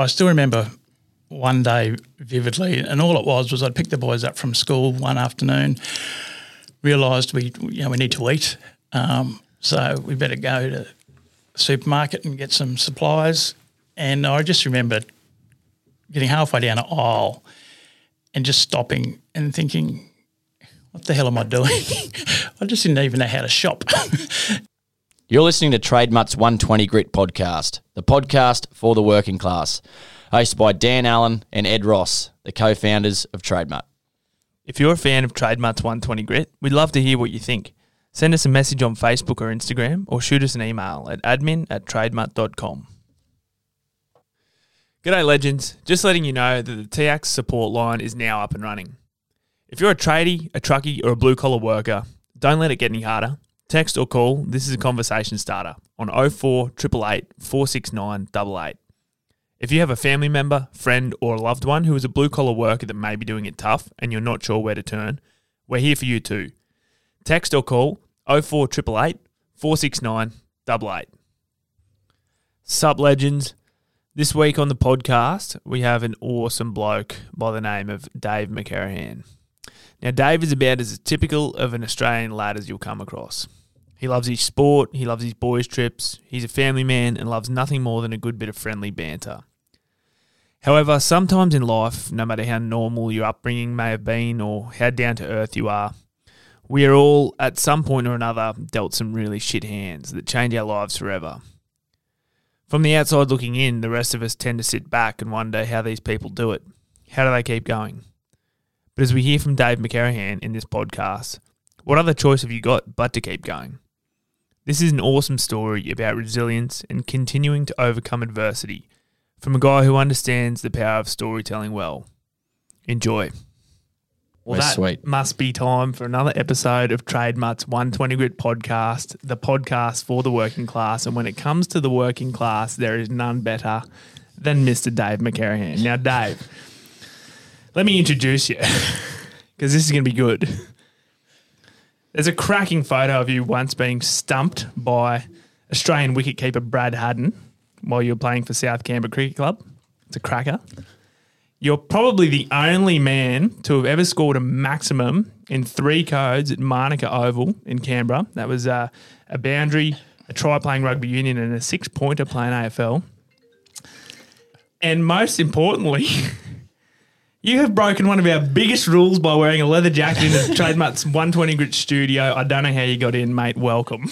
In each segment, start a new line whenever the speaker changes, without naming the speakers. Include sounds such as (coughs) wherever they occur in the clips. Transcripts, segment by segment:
I still remember one day vividly, and all it was was I'd pick the boys up from school one afternoon, realised we you know we need to eat, um, so we better go to supermarket and get some supplies. And I just remember getting halfway down an aisle and just stopping and thinking, what the hell am I doing? (laughs) I just didn't even know how to shop. (laughs)
You're listening to Trademutt's 120 Grit podcast, the podcast for the working class, hosted by Dan Allen and Ed Ross, the co founders of Trademutt.
If you're a fan of Trademutt's 120 Grit, we'd love to hear what you think. Send us a message on Facebook or Instagram or shoot us an email at admin at trademutt.com. G'day, legends. Just letting you know that the TIACS support line is now up and running. If you're a tradie, a truckie, or a blue collar worker, don't let it get any harder. Text or call, this is a conversation starter on 04 469 88. If you have a family member, friend, or a loved one who is a blue collar worker that may be doing it tough and you're not sure where to turn, we're here for you too. Text or call 04 469 88. Sup, legends. This week on the podcast, we have an awesome bloke by the name of Dave McCarahan. Now, Dave is about as typical of an Australian lad as you'll come across. He loves his sport, he loves his boys' trips, he's a family man, and loves nothing more than a good bit of friendly banter. However, sometimes in life, no matter how normal your upbringing may have been or how down to earth you are, we are all, at some point or another, dealt some really shit hands that change our lives forever. From the outside looking in, the rest of us tend to sit back and wonder how these people do it. How do they keep going? But as we hear from Dave McCarahan in this podcast, what other choice have you got but to keep going? This is an awesome story about resilience and continuing to overcome adversity from a guy who understands the power of storytelling well. Enjoy. Well,
That's
that
sweet.
must be time for another episode of Trademutt's 120 Grit podcast, the podcast for the working class. And when it comes to the working class, there is none better than Mr. Dave McCarahan. Now, Dave, let me introduce you (laughs) because this is going to be good. There's a cracking photo of you once being stumped by Australian wicketkeeper Brad Haddin while you were playing for South Canberra Cricket Club. It's a cracker. You're probably the only man to have ever scored a maximum in three codes at Manuka Oval in Canberra. That was uh, a boundary, a try playing rugby union, and a six pointer playing AFL. And most importantly, (laughs) you have broken one of our biggest rules by wearing a leather jacket in the (laughs) Trademutt's 120 Grit studio. I don't know how you got in, mate. Welcome.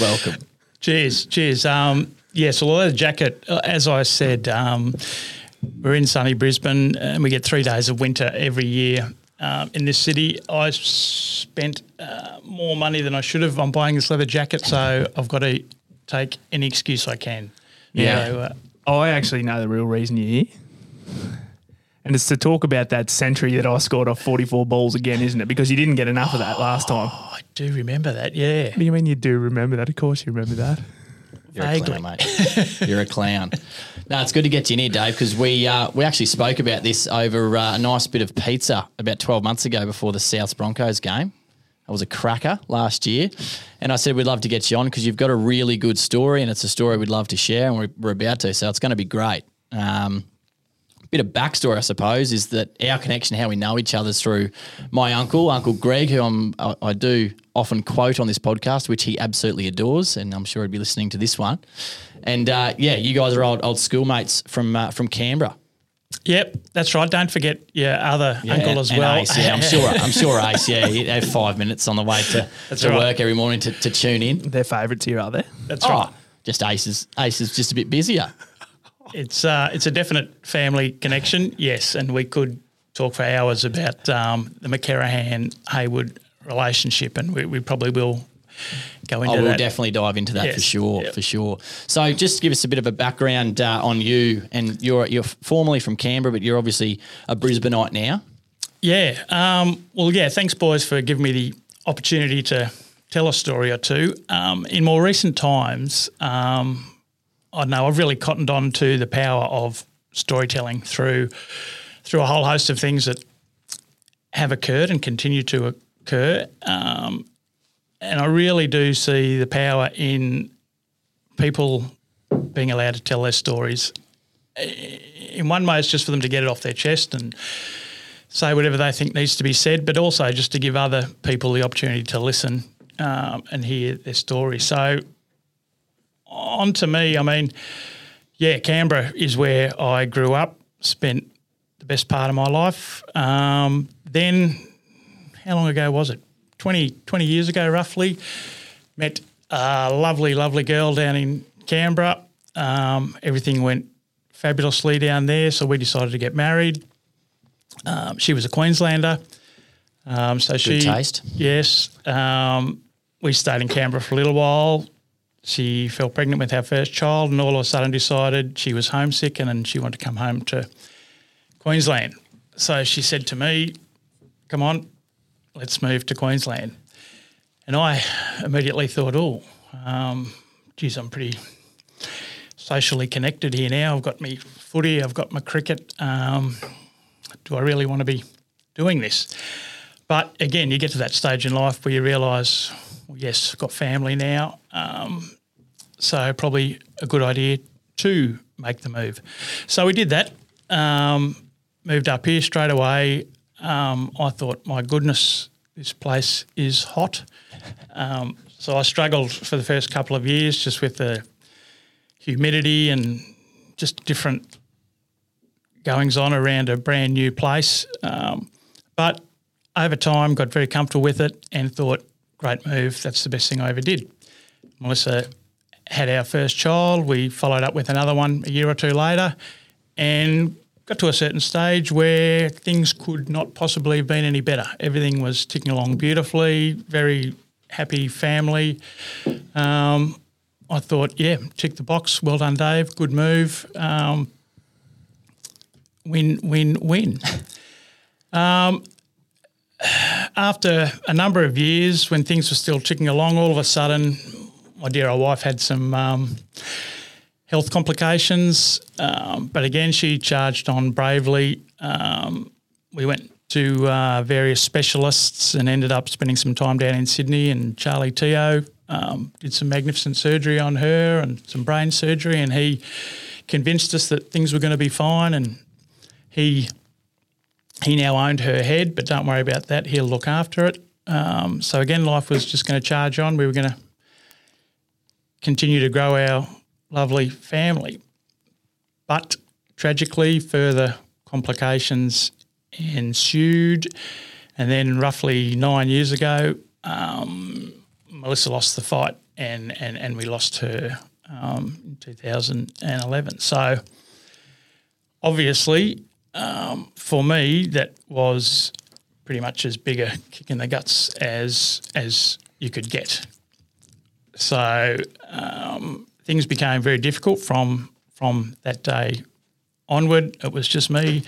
Welcome.
cheers, cheers. Um, yes, well, the leather jacket, uh, as I said, um, we're in sunny Brisbane and we get three days of winter every year. Um, in this city, I spent uh, more money than I should have on buying this leather jacket, so I've got to take any excuse I can.
Yeah.
So, uh,
I actually know the real reason you're here. And it's to talk about that century that I scored off 44 balls again, isn't it? Because you didn't get enough of that last time.
oh, I do remember that. Yeah.
What do you mean you do remember that? Of course you remember that. (laughs)
You're a clown, mate. (laughs) You're a clown. No, it's good to get you in here, Dave, because we uh, we actually spoke about this over uh, a nice bit of pizza about 12 months ago before the South Broncos game. That was a cracker last year. And I said we'd love to get you on because you've got a really good story and it's a story we'd love to share and we're, we're about to. So it's going to be great. Um, bit of backstory, I suppose, is that our connection, how we know each other, is through my uncle, Uncle Greg, who I'm, I, I do often quote on this podcast, which he absolutely adores, and I'm sure he'd be listening to this one. And uh, yeah, you guys are old, old schoolmates from uh, from Canberra.
Yep, that's right. Don't forget your other
Yeah,
uncle as
and
well.
Ace, yeah, I'm sure. I'm sure Ace. Yeah, he'd have five minutes on the way to, (laughs) to
right.
work every morning to, to tune in.
They're favourites here, are they?
That's
Oh,
right.
just Ace is Ace is just a bit busier.
It's uh, it's a definite family connection, yes, and we could talk for hours about um, the McCarahan Haywood relationship, and we, we probably will go into
Oh, we'll
that.
definitely dive into that for sure,
yep.
for sure. So, just give us a bit of a background uh, on you, and you're you're formerly from Canberra, but you're obviously a Brisbaneite now.
Yeah. Um, well, yeah. Thanks, boys, for giving me the opportunity to tell a story or two. Um, in more recent times, um, I know I've really cottoned on to the power of storytelling through through a whole host of things that have occurred and continue to occur. Um, and I really do see the power in people being allowed to tell their stories in one way, it's just for them to get it off their chest and say whatever they think needs to be said, but also just to give other people the opportunity to listen um, and hear their story. So, on to me, I mean, yeah, Canberra is where I grew up, spent the best part of my life. Um, then, how long ago was it? 20, 20 years ago, roughly. Met a lovely, lovely girl down in Canberra. Um, everything went fabulously down there, so we decided to get married. Um, she was a Queenslander, um, so she
taste.
Yes, um, we stayed in Canberra for a little while. She fell pregnant with our first child, and all of a sudden decided she was homesick and, and she wanted to come home to Queensland. So she said to me, "Come on, let's move to Queensland." And I immediately thought, "Oh, um, geez, I'm pretty socially connected here now. I've got my footy, I've got my cricket. Um, do I really want to be doing this? But again, you get to that stage in life where you realise, yes, got family now. Um, so probably a good idea to make the move. So we did that. Um, moved up here straight away. Um, I thought, my goodness, this place is hot. Um, so I struggled for the first couple of years just with the humidity and just different goings on around a brand new place. Um, but over time, got very comfortable with it and thought, great move. That's the best thing I ever did. Melissa had our first child. We followed up with another one a year or two later and got to a certain stage where things could not possibly have been any better. Everything was ticking along beautifully, very happy family. Um, I thought, yeah, tick the box. Well done, Dave. Good move. Um, win, win, win. (laughs) um, after a number of years, when things were still ticking along, all of a sudden, my dear old wife had some um, health complications. Um, but again, she charged on bravely. Um, we went to uh, various specialists and ended up spending some time down in Sydney. And Charlie Teo um, did some magnificent surgery on her and some brain surgery, and he convinced us that things were going to be fine. And he he now owned her head, but don't worry about that. He'll look after it. Um, so again, life was just going to charge on. We were going to continue to grow our lovely family, but tragically, further complications ensued. And then, roughly nine years ago, um, Melissa lost the fight, and and and we lost her um, in 2011. So, obviously, um, for me, that was pretty much as big a kick in the guts as as you could get. So um, things became very difficult from from that day onward. It was just me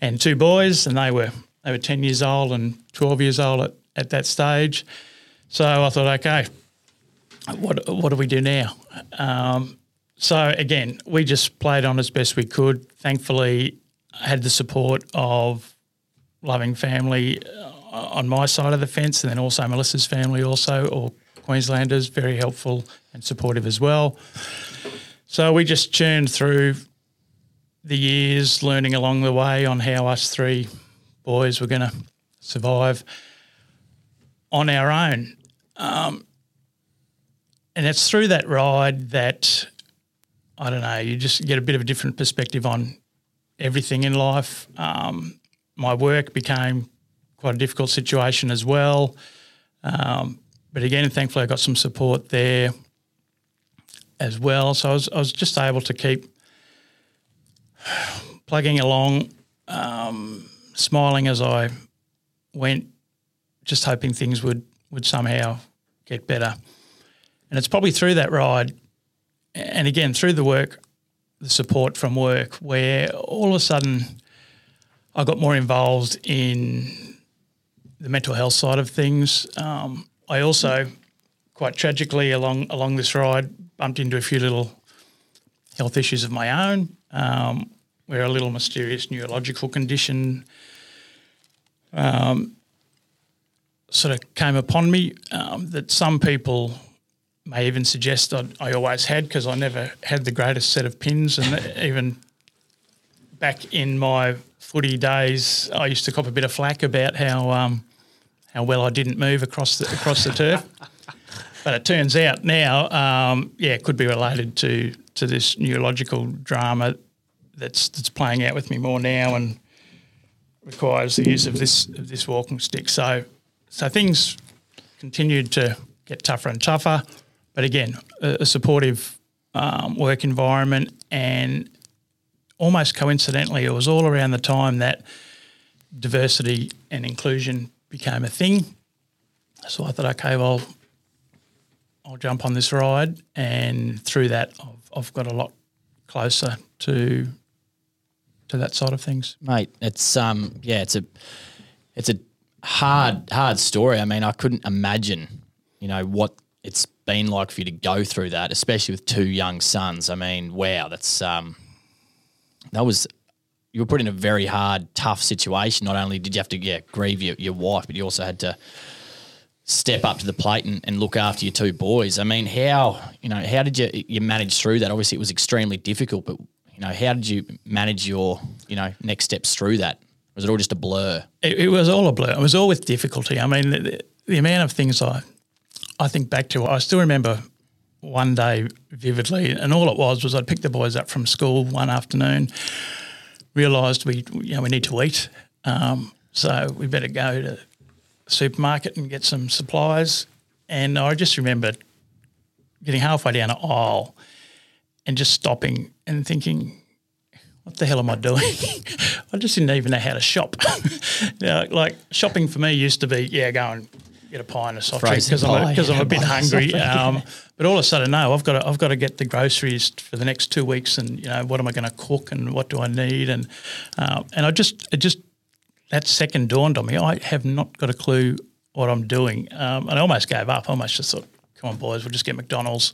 and two boys, and they were they were ten years old and twelve years old at, at that stage. So I thought, okay, what what do we do now? Um, so again, we just played on as best we could. Thankfully, had the support of loving family uh, on my side of the fence, and then also Melissa's family, also or Queenslanders, very helpful and supportive as well. So we just churned through the years, learning along the way on how us three boys were going to survive on our own. Um, and it's through that ride that I don't know, you just get a bit of a different perspective on everything in life. Um, my work became quite a difficult situation as well. Um, but again, thankfully, I got some support there as well. So I was, I was just able to keep (sighs) plugging along, um, smiling as I went, just hoping things would, would somehow get better. And it's probably through that ride, and again, through the work, support from work, where all of a sudden I got more involved in the mental health side of things. Um, I also, quite tragically, along along this ride, bumped into a few little health issues of my own, um, where a little mysterious neurological condition um, sort of came upon me um, that some people may even suggest I, I always had because I never had the greatest set of pins and (laughs) even back in my footy days, I used to cop a bit of flack about how um, how well I didn't move across the across the turf. (laughs) But it turns out now, um, yeah, it could be related to to this neurological drama that's that's playing out with me more now and requires the use of this of this walking stick. So so things continued to get tougher and tougher. But again, a, a supportive um, work environment and almost coincidentally, it was all around the time that diversity and inclusion became a thing. So I thought, okay, well, I'll jump on this ride, and through that, I've, I've got a lot closer to to that side of things.
mate. It's um, yeah, it's a it's a hard hard story. I mean, I couldn't imagine, you know, what it's been like for you to go through that, especially with two young sons. I mean, wow, that's um, that was you were put in a very hard, tough situation. Not only did you have to yeah, grieve your, your wife, but you also had to step up to the plate and, and look after your two boys. I mean, how you know how did you you manage through that? Obviously, it was extremely difficult, but you know, how did you manage your you know next steps through that? Was it all just a blur?
It, it was all a blur. It was all with difficulty. I mean, the, the amount of things I I think back to, I still remember one day vividly, and all it was was I'd pick the boys up from school one afternoon, realised we you know we need to eat, um, so we better go to supermarket and get some supplies. And I just remember getting halfway down an aisle and just stopping and thinking, what the hell am I doing? (laughs) I just didn't even know how to shop. (laughs) like shopping for me used to be, yeah, go and get a pie and a soft drink because I'm, a- 'cause I'm a (laughs) bit
buy a soft
hungry. Um, but all of a sudden, no, I've got to, I've got to get the groceries for the next two weeks, and you know, what am I going to cook, and what do I need, and uh, and I just it just that second dawned on me. I have not got a clue what I'm doing, um, and I almost gave up. I almost just thought, come on, boys, we'll just get McDonald's.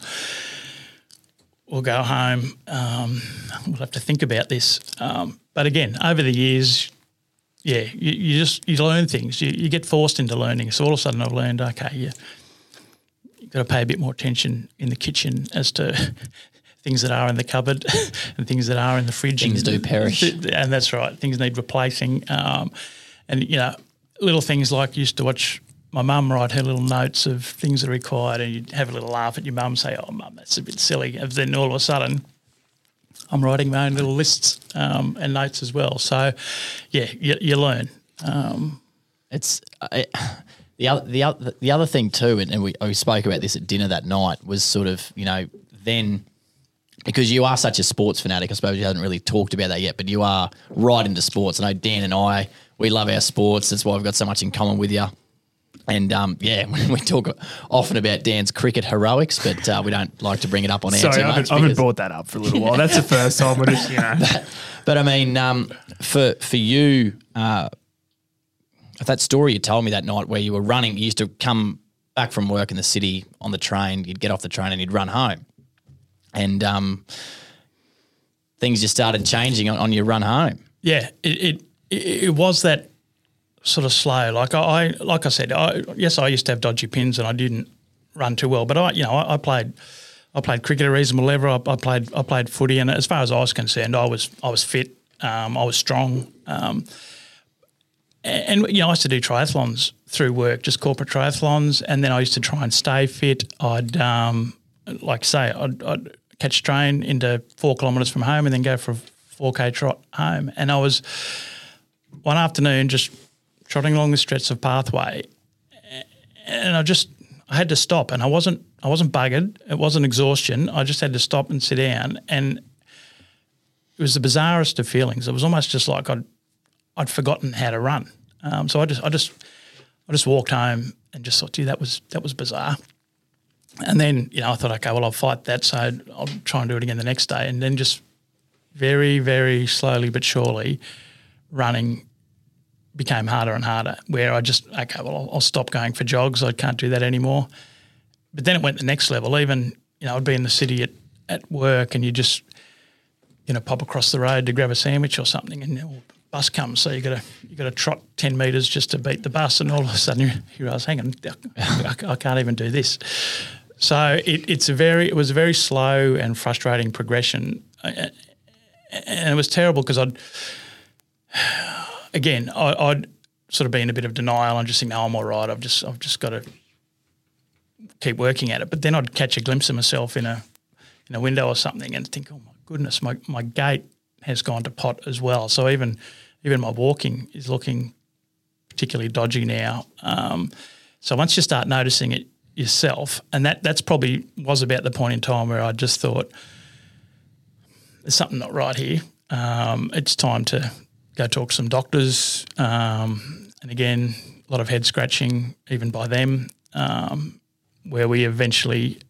We'll go home. Um, we'll have to think about this. Um, but again, over the years, yeah, you, you just you learn things. You, you get forced into learning. So all of a sudden, I've learned. Okay, yeah, you've got to pay a bit more attention in the kitchen as to (laughs) things that are in the cupboard (laughs) and things that are in the fridge.
Things do perish. (laughs)
and that's right. Things need replacing. Um, and you know, little things like used to watch my mum write her little notes of things that are required, and you'd have a little laugh at your mum, say, "Oh, mum, that's a bit silly." And then all of a sudden, I'm writing my own little lists um, and notes as well. So, yeah, you, you learn. Um,
It's uh, the other the other the other thing too, and, and we we spoke about this at dinner that night was sort of you know then because you are such a sports fanatic. I suppose you haven't really talked about that yet, but you are right into sports. I know Dan and I we love our sports. That's why we've got so much in common with you. And um, yeah, (laughs) we talk often about Dan's cricket heroics, but uh, we don't like to bring it up on air
Sorry,
too
I haven't, I haven't brought that up for a little (laughs) while. That's the first time. Just, you know.
But I mean, um, for for you, uh, that story you told me that night where you were running, you used to come back from work in the city on the train. You'd get off the train and you'd run home, and um, things just started changing on, on your run home.
yeah, it it it was that sort of slow. Like I, I like I said, I, yes, I used to have dodgy pins and I didn't run too well. But I, you know, I, I played. I played cricket at a reasonable level. I, I played. I played footy, and as far as I was concerned, I was. I was fit. Um, I was strong. Um, and, and, you know, I used to do triathlons through work, just corporate triathlons, and then I used to try and stay fit. I'd, um, like say, I'd, I'd catch train into four kilometres from home, and then go for a four k trot home. And I was one afternoon just trotting along the stretch of pathway, and I just I had to stop, and I wasn't I wasn't buggered. It wasn't exhaustion. I just had to stop and sit down, and it was the bizarrest of feelings. It was almost just like I'd I'd forgotten how to run. Um, so I just I just I just walked home and just thought, gee, that was that was bizarre. And then you know I thought, okay, well I'll fight that, so I'll try and do it again the next day, and then just very very slowly but surely, running became harder and harder. Where I just okay, well I'll, I'll stop going for jogs. I can't do that anymore. But then it went the next level. Even you know I'd be in the city at, at work, and you just you know pop across the road to grab a sandwich or something, and the bus comes. So you got to you got to trot ten meters just to beat the bus, and all of a sudden (laughs) you realize, hang on, I, I can't even do this. So it, it's a very it was a very slow and frustrating progression. And it was terrible because I'd again I, I'd sort of be in a bit of denial and just think, no, I'm all right. I've just I've just got to keep working at it. But then I'd catch a glimpse of myself in a in a window or something and think, oh my goodness, my, my gait has gone to pot as well. So even even my walking is looking particularly dodgy now. Um, so once you start noticing it yourself, and that that's probably was about the point in time where I just thought there's something not right here. Um, it's time to go talk to some doctors. Um, and again, a lot of head scratching, even by them, um, where we eventually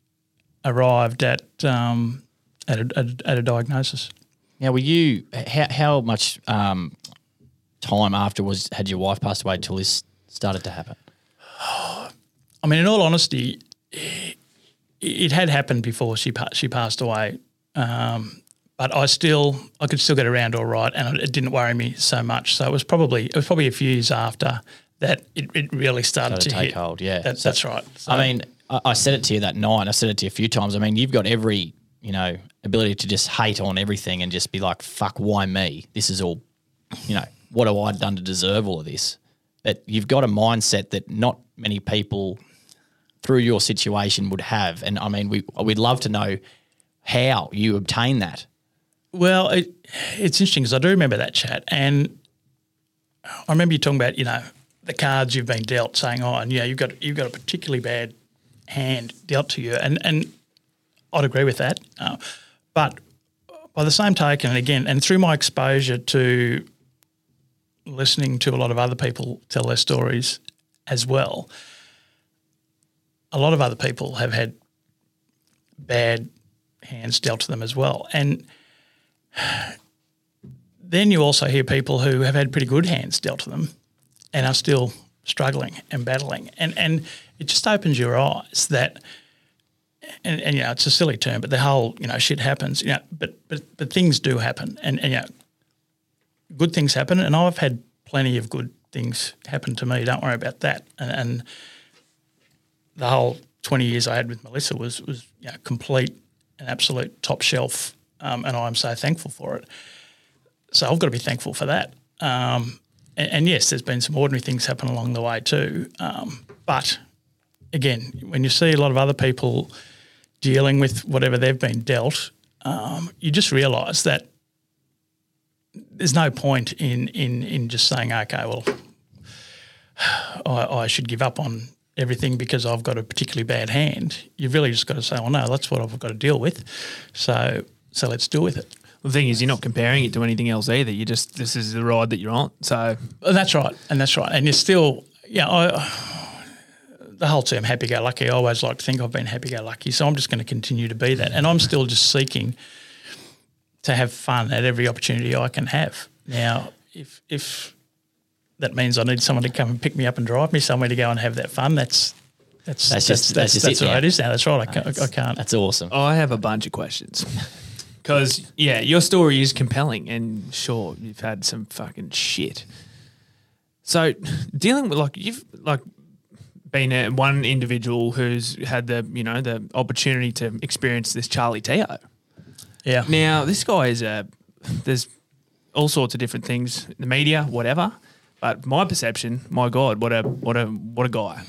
arrived at um, at, a, at, a, at, a, diagnosis.
Now, were you how, how much um, time after was had your wife passed away until this started to happen? (sighs)
I mean, in all honesty, it had happened before she she passed away. Um, but I still I could still get around all right, and it didn't worry me so much. So it was probably it was probably a few years after that it, it really started,
started
to,
take
hit.
hold. Yeah,
that, so, that's right.
So, I mean, I, I said it to you that night. I said it to you a few times. I mean, you've got every you know ability to just hate on everything and just be like, "Fuck, why me? This is all, you know, what have I done to deserve all of this?" That you've got a mindset that not many people through your situation would have, and I mean, we we'd love to know how you obtain that
well, it, it's interesting because I do remember that chat, and I remember you talking about you know the cards you've been dealt, saying, "Oh, and yeah, you've got you've got a particularly bad hand dealt to you," and and I'd agree with that, uh, but by the same token, and again, and through my exposure to listening to a lot of other people tell their stories as well, a lot of other people have had bad hands dealt to them as well, and then you also hear people who have had pretty good hands dealt to them and are still struggling and battling. And and it just opens your eyes that and, and you know, it's a silly term, but the whole, you know, shit happens, you know, but but but things do happen and, and you know good things happen and I've had plenty of good things happen to me. Don't worry about that. And, and the whole twenty years I had with Melissa was was you know, complete and absolute top shelf um, and I'm so thankful for it. So I've got to be thankful for that. Um, and, and, yes, there's been some ordinary things happen along the way too. Um, but again, when you see a lot of other people dealing with whatever they've been dealt, um, you just realise that there's no point in in in just saying, okay, well, (sighs) I, I should give up on everything because I've got a particularly bad hand. You've really just got to say, well, no, that's what I've got to deal with. So so let's deal with it.
The thing is, you're not comparing it to anything else either. You just this is the ride that you're on. So oh,
that's right, and that's right, and you're still, yeah. I, (sighs) the whole term happy-go-lucky. I always like to think I've been happy-go-lucky, so I'm just going to continue to be that, and I'm still just seeking to have fun at every opportunity I can have. Now, if if that means I need someone to come and pick me up and drive me somewhere to go and have that fun, that's that's, that's, just that's, that's, that's, that's it, it is now. That's right. I can't, I can't.
That's awesome.
I have a bunch of questions. (laughs) Because yeah, your story is compelling, and sure, you've had some fucking shit. So dealing with like you've like been a, one individual who's had the you know the opportunity to experience this Charlie Teo.
Yeah.
Now this guy is a there's all sorts of different things, the media, whatever. But my perception, my God, what a what a what a guy.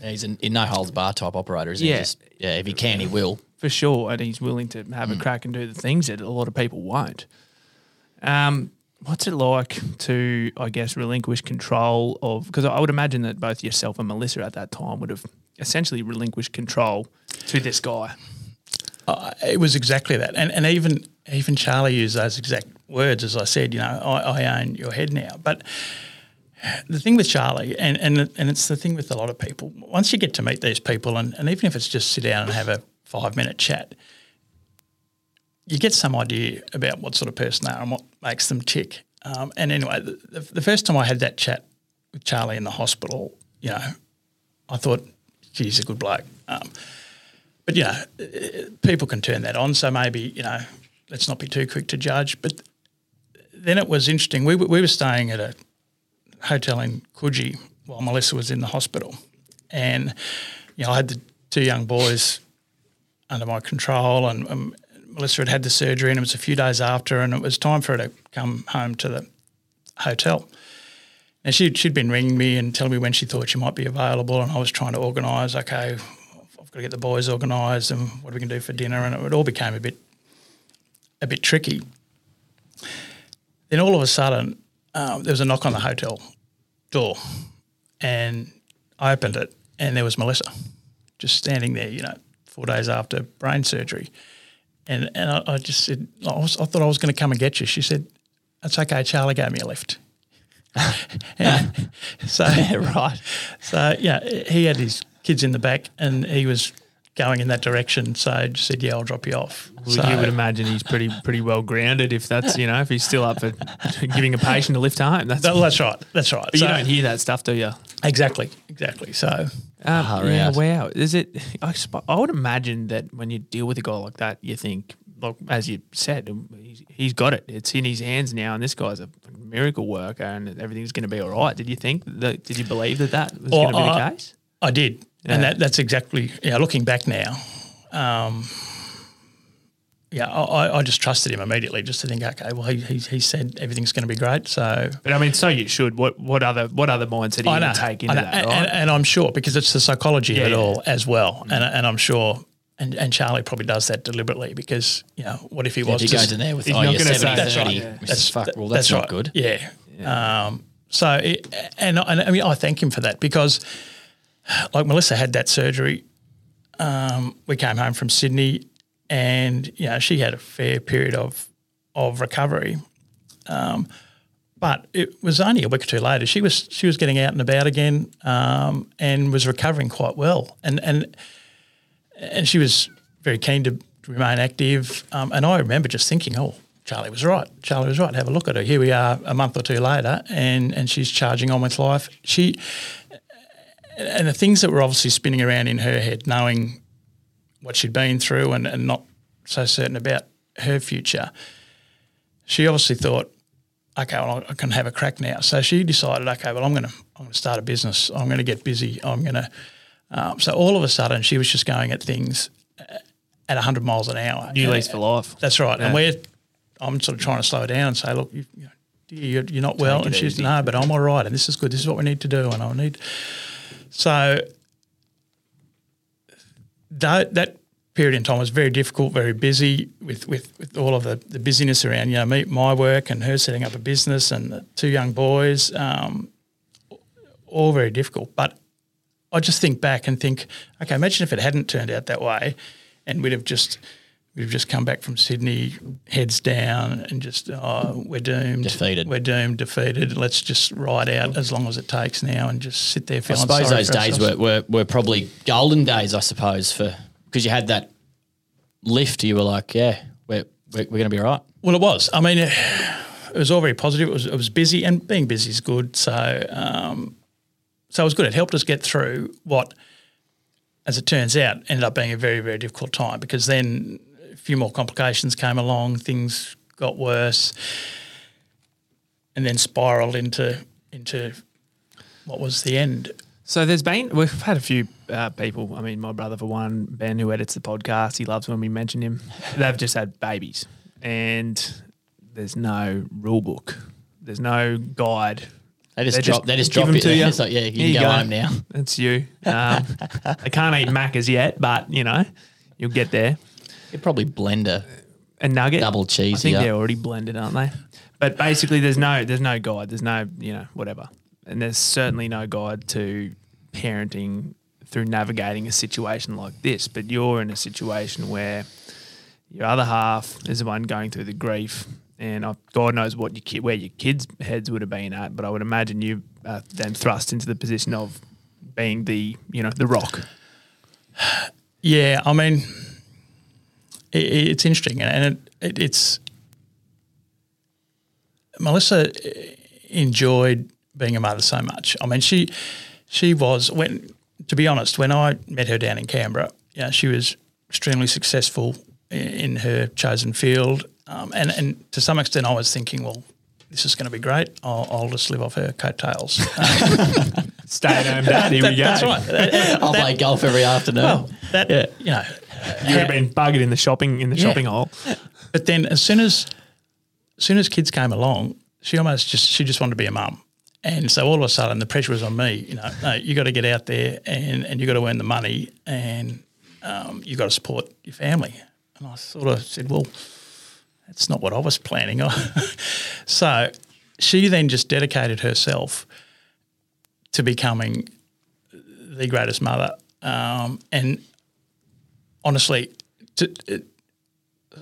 Yeah, he's an, in no holds bar type operator, isn't
yeah.
he? Just, yeah, if he can, he will
for sure, and he's willing to have mm. a crack and do the things that a lot of people won't. Um, what's it like to, I guess, relinquish control of? Because I would imagine that both yourself and Melissa at that time would have essentially relinquished control to this guy.
Uh, it was exactly that, and and even even Charlie used those exact words as I said. You know, I, I own your head now, but the thing with Charlie, and, and and it's the thing with a lot of people, once you get to meet these people, and, and even if it's just sit down and have a five minute chat, you get some idea about what sort of person they are and what makes them tick. Um, and anyway, the, the, first time I had that chat with Charlie in the hospital, you know, I thought, he's a good bloke. Um, but, you know, people can turn that on. So maybe, you know, let's not be too quick to judge. But then it was interesting. We, we were staying at a hotel in Coogee while Melissa was in the hospital. And, you know, I had the two young boys under my control, and um, Melissa had had the surgery, and it was a few days after, and it was time for her to come home to the hotel. And she'd, she'd been ringing me and telling me when she thought she might be available, and I was trying to organise. Okay, I've got to get the boys organised, and what are we going to do for dinner? And it all became a bit, a bit tricky. Then all of a sudden, um, there was a knock on the hotel door, and I opened it, and there was Melissa, just standing there. You know, four days after brain surgery, and and I, I just said, I, was, I thought I was going to come and get you. She said, "It's okay." Charlie gave me a lift. (laughs) So (laughs)
right.
so yeah, he had his kids in the back, and he was going in that direction. So I just said, "Yeah, I'll drop you off."
Well,
so,
you would imagine he's pretty pretty well grounded if that's you know if he's still up for (laughs) giving a patient a lift home. That's
That- that's right. That's right.
but you don't hear that stuff, do you?
exactly, exactly. So
Um,
Far
yeah,
out.
wow. Is it? I, sp- I would imagine that when you deal with a guy like that, you think, like as you said, he's, he's got it. It's in his hands now, and this guy's a miracle worker, and everything's going to be all right. Did you think that? Did you believe that that was
Well,
going to be the case?
I did,
Yeah.
And that, that's exactly. Yeah, looking back now, um, yeah, I, I- I just trusted him immediately, just to think, okay, well, he, he, he said everything's going to be great, so
But I mean, so you should. What what other what other mindset are
I
you
know,
take
I
into that?
and,
Right?
and, and I'm sure because it's the psychology
Yeah,
of it
yeah.
all as well, and and I'm sure. And, and Charlie probably does that deliberately because you know what if he was
If he
to
goes in there with
he's
oh,
not
you're
gonna
70,
say-
That's right,
30,
yeah.
which is fuck, well, that's,
that's
not
right.
good.
Yeah. Um, so, it, and, and I mean, I thank him for that because, like Melissa had that surgery. Um, we came home from Sydney, and you know she had a fair period of of recovery. Um, but it was only a week or two later. She was she was getting out and about again, um, and was recovering quite well. And and and she was very keen to remain active. Um, and I remember just thinking, oh, Charlie was right. Charlie was right. Have a look at her. Here we are a month or two later, and and she's charging on with life. She and the things that were obviously spinning around in her head, knowing what she'd been through and, and not so certain about her future, she obviously thought, okay, well, I can have a crack now. So she decided, okay, well, I'm going to I'm going to start a business. I'm going to get busy. I'm going to. Um, so all of a sudden, she was just going at things at 100 miles an hour.
New lease for life.
That's right.
Yeah.
And we're, I'm sort of trying to slow her down and say, look, you, you know, dear, you're, you're not well. And she's,
easy.
no, but I'm all right. And this is good. This is what we need to do. And I need. So that, that period in time was very difficult, very busy with, with, with all of the, the busyness around, you know, me, my work and her setting up a business and the two young boys, um, all very difficult. But I just think back and think, okay, imagine if it hadn't turned out that way, and we'd have just we'd have just come back from Sydney, heads down, and just oh, we're doomed,
Defeated.
we're doomed, defeated. Let's just ride out as long as it takes now, and just sit there
I suppose those days were, were, were probably golden days, I suppose, for because you had that lift. You were like, yeah, we're, we're, we're going to be all right.
Well, it was. I mean, it, it was all very positive. It was it was busy, and being busy is good. So, um, so it was good. It helped us get through what, as it turns out, ended up being a very very difficult time because then few more complications came along. Things got worse, and then spiraled into into what was the end.
So there's been we've had a few uh, people. I mean, my brother for one, Ben, who edits the podcast. He loves when we mention him. They've just had babies, and there's no rule book. There's no guide.
They just
They
drop.
just
they just drop
them
it.
to you.
It's like, yeah, you can
you
go,
go.
home now.
That's you. Um, they can't eat Maccas yet, but you know you'll get there.
You'd probably blend a
A nugget,
double cheese.
I think
up.
they're already blended, aren't they? But basically, there's no there's no guide. There's no you know whatever, and there's certainly no guide to parenting through navigating a situation like this. But you're in a situation where your other half is the one going through the grief, and God knows what your kid, where your kids' heads would have been at. But I would imagine you uh, then thrust into the position of being the you know the rock.
Yeah, I mean, it, it's interesting, and it, it, it's Melissa enjoyed being a mother so much. I mean, she she was when to be honest, when I met her down in Canberra, yeah, she was extremely successful i- in her chosen field, um, and and to some extent, I was thinking, well. This is going to be great. I'll, I'll just live off her coattails. Um, (laughs)
Stay at home, dad. Here we (laughs) go.
That's right. (laughs)
I'll play golf every afternoon.
Well, that you know,
You would have been buggered in the shopping in the
Yeah.
shopping hall.
But then as soon as as soon as kids came along, she almost just she just wanted to be a mum. And so all of a sudden the pressure was on me, you know, no, you got to get out there and, and you got to earn the money and um, you got to support your family. And I sort of said, well, that's not what I was planning on. (laughs) so she then just dedicated herself to becoming the greatest mother. Um, and honestly, to, it,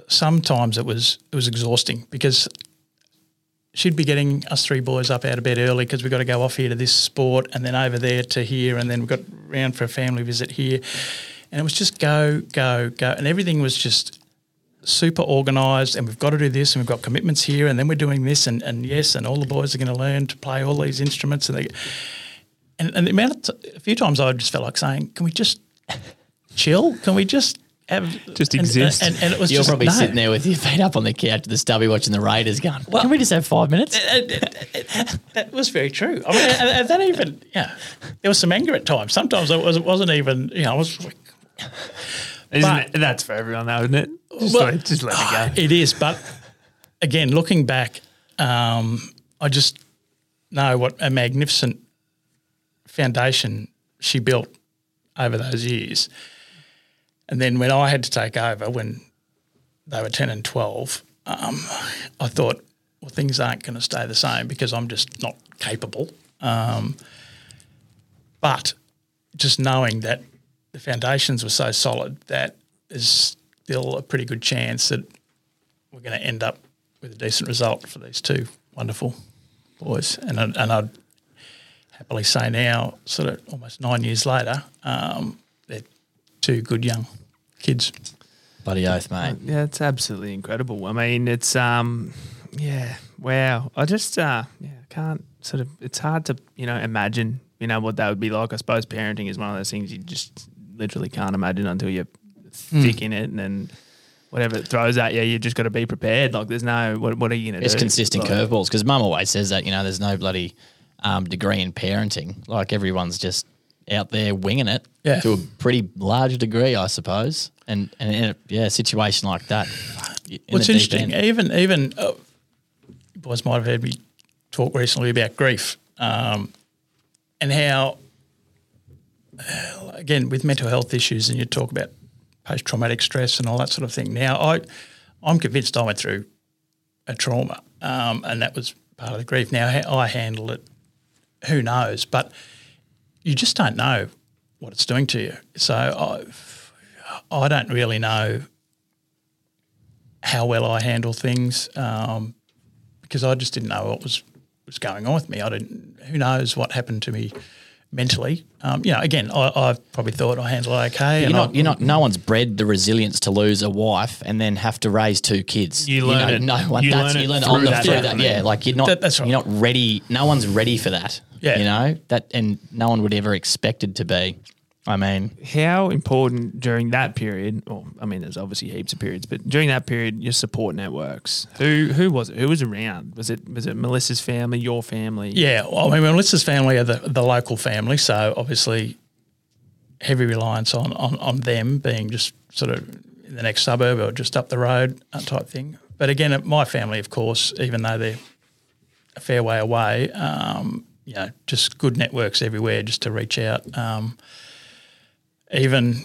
sometimes it was it was exhausting because she'd be getting us three boys up out of bed early because we've got to go off here to this sport and then over there to here and then we've got round for a family visit here. And it was just go, go, go. And everything was just super organised and we've got to do this and we've got commitments here and then we're doing this and, and yes, and all the boys are going to learn to play all these instruments. And, they, and, and the amount of t- a few times I just felt like saying, can we just chill? Can we just have
Just
and-
exist.
And, and, it was
You're
just
probably
no.
sitting there with your feet up on the couch at the stubby watching the Raiders going, can we just have five minutes?
that was very true. I mean, and, and that even, yeah, there was some anger at times. Sometimes it, was, it wasn't even, you know, I was like,
Isn't
But-
it? That's for everyone, though, isn't it? Just,
Well,
let, just let it go.
it is. But again, looking back, um, I just know what a magnificent foundation she built over those years. And then when I had to take over, when they were 10 and 12, um, I thought, well, things aren't going to stay the same because I'm just not capable. Um, but just knowing that the foundations were so solid that there's still a pretty good chance that we're going to end up with a decent result for these two wonderful boys. And, I, and I'd happily say now, sort of almost nine years later, um, two good young kids.
Bloody oath, mate.
Yeah, it's absolutely incredible. I mean, it's um, yeah, wow. I just uh, yeah, can't sort of. It's hard to you know imagine you know what that would be like. I suppose parenting is one of those things you just literally can't imagine until you're thick in it, and then whatever it throws at you, you just got to be prepared. Like, there's no what, what are you gonna
It's
do?
consistent
Like,
curveballs because mum always says that, you know, there's no bloody um, degree in parenting. Like everyone's just out there winging it
Yeah.
to a pretty large degree, I suppose. And, and in a yeah, situation like that. in
What's interesting, even even uh, you boys might have heard me talk recently about grief um, and how, uh, again, with mental health issues, and you talk about post traumatic stress and all that sort of thing. Now, I I'm convinced I went through a trauma, um, and that was part of the grief. Now, how I handle it, who knows? But you just don't know what it's doing to you. So I I don't really know how well I handle things um, because I just didn't know what was was going on with me. I didn't. Who knows what happened to me mentally? Um, you know, again, I, I probably thought I handled it okay.
You're
and
not,
I,
you're not. No one's bred the resilience to lose a wife and then have to raise two kids.
You learn
know,
it-
No one.
you
that's,
learn it
you learn
through
on the
that
through that. Yeah, like you're not.
That- that's right.
You're not ready. No one's ready for that.
Yeah.
You know that, and no one would ever expected to be. I mean,
How important during that period? Or I mean, there's obviously heaps of periods, but during that period, your support networks. Who who was it? Who was around? Was it was it Melissa's family, your family?
Yeah, well, I mean, Melissa's family are the, the local family, so obviously heavy reliance on, on, on them being just sort of in the next suburb or just up the road uh, type thing. But again, my family, of course, even though they're a fair way away, um, you know, just good networks everywhere just to reach out. Um, even,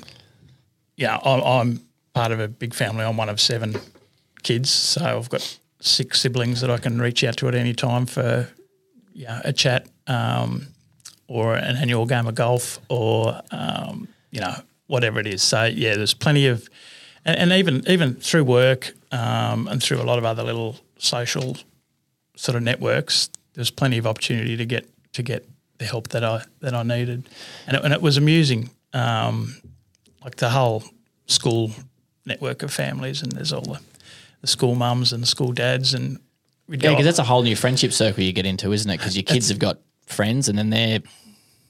yeah, I'm, part of a big family. I'm one of seven kids, so I've got six siblings that I can reach out to at any time for yeah, a chat um, or an annual game of golf or um, you know whatever it is. So yeah, there's plenty of, and, and even even through work um, and through a lot of other little social sort of networks, there's plenty of opportunity to get to get the help that I that I needed, and it, and it was amusing, um, like the whole school network of families, and there's all the, the school mums and the school dads, and we'd
yeah, because that's a whole new friendship circle you get into, isn't it? Because your kids have got friends, and then their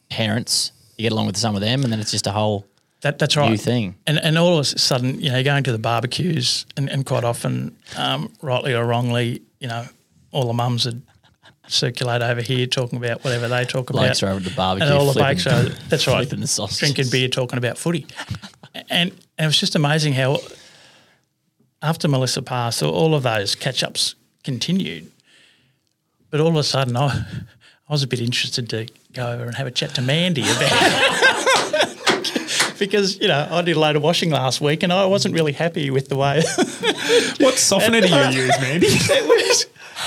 parents. You get along with some of them, and then it's just a whole
That, that's right.
new thing.
And, and all of a sudden, you know, you're going to the barbecues, and, and quite often, um, rightly or wrongly, you know, all the mums would circulate over here talking about whatever they talk
Blokes
about.
are over at the barbecue
and all the
flipping-
blokes are, that's right,
flipping the sausage.
drinking beer, talking about footy. and, and it was just amazing how after Melissa passed, all of those catch ups continued. But all of a sudden, I, (laughs) I was a bit interested to go over and have a chat to Mandy about (laughs) because you know I did a load of washing last week and I wasn't really happy with the way (laughs)
What softener do you use, Mandy?
it was.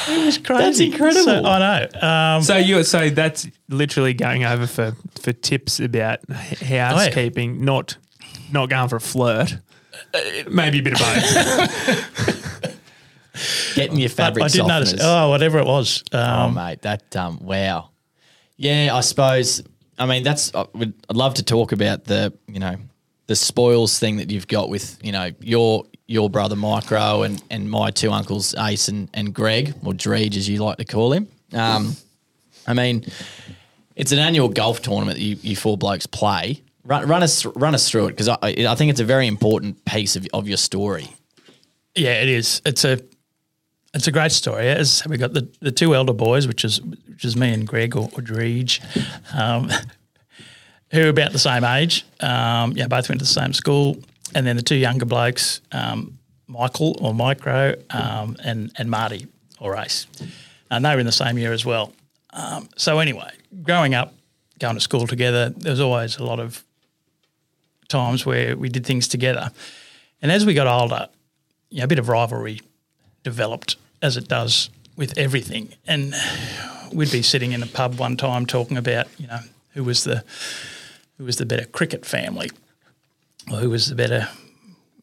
It was crazy.
That's incredible.
So, I know. Um,
So you so that's literally going over for for tips about h- housekeeping, not not going for a flirt. Maybe a bit of both. (laughs)
Getting your
but
fabric
I did notice.
softeners.
Oh, whatever it was.
Oh,
Um,
mate, that um, wow. Yeah, I suppose. I mean, that's. I would, I'd love to talk about the you know the spoils thing that you've got with you know your your brother Micro and and my two uncles Ace and, and Greg or Dreege as you like to call him. Um, I mean, it's an annual golf tournament that you, you four blokes play. Run, run us run us through it because I, I think it's a very important piece of, of your story.
Yeah, it is. It's a it's a great story. As we got the, the two elder boys, which is which is me and Greg or, or um, (laughs) who are about the same age. Um, yeah, both went to the same school, and then the two younger blokes, um, Michael or Micro, um, and and Marty or Ace, and they were in the same year as well. Um, so anyway, growing up, going to school together, there was always a lot of times where we did things together, and as we got older, you know, a bit of rivalry developed as it does with everything. And we'd be sitting in a pub one time talking about, you know, who was the who was the better cricket family, who was the better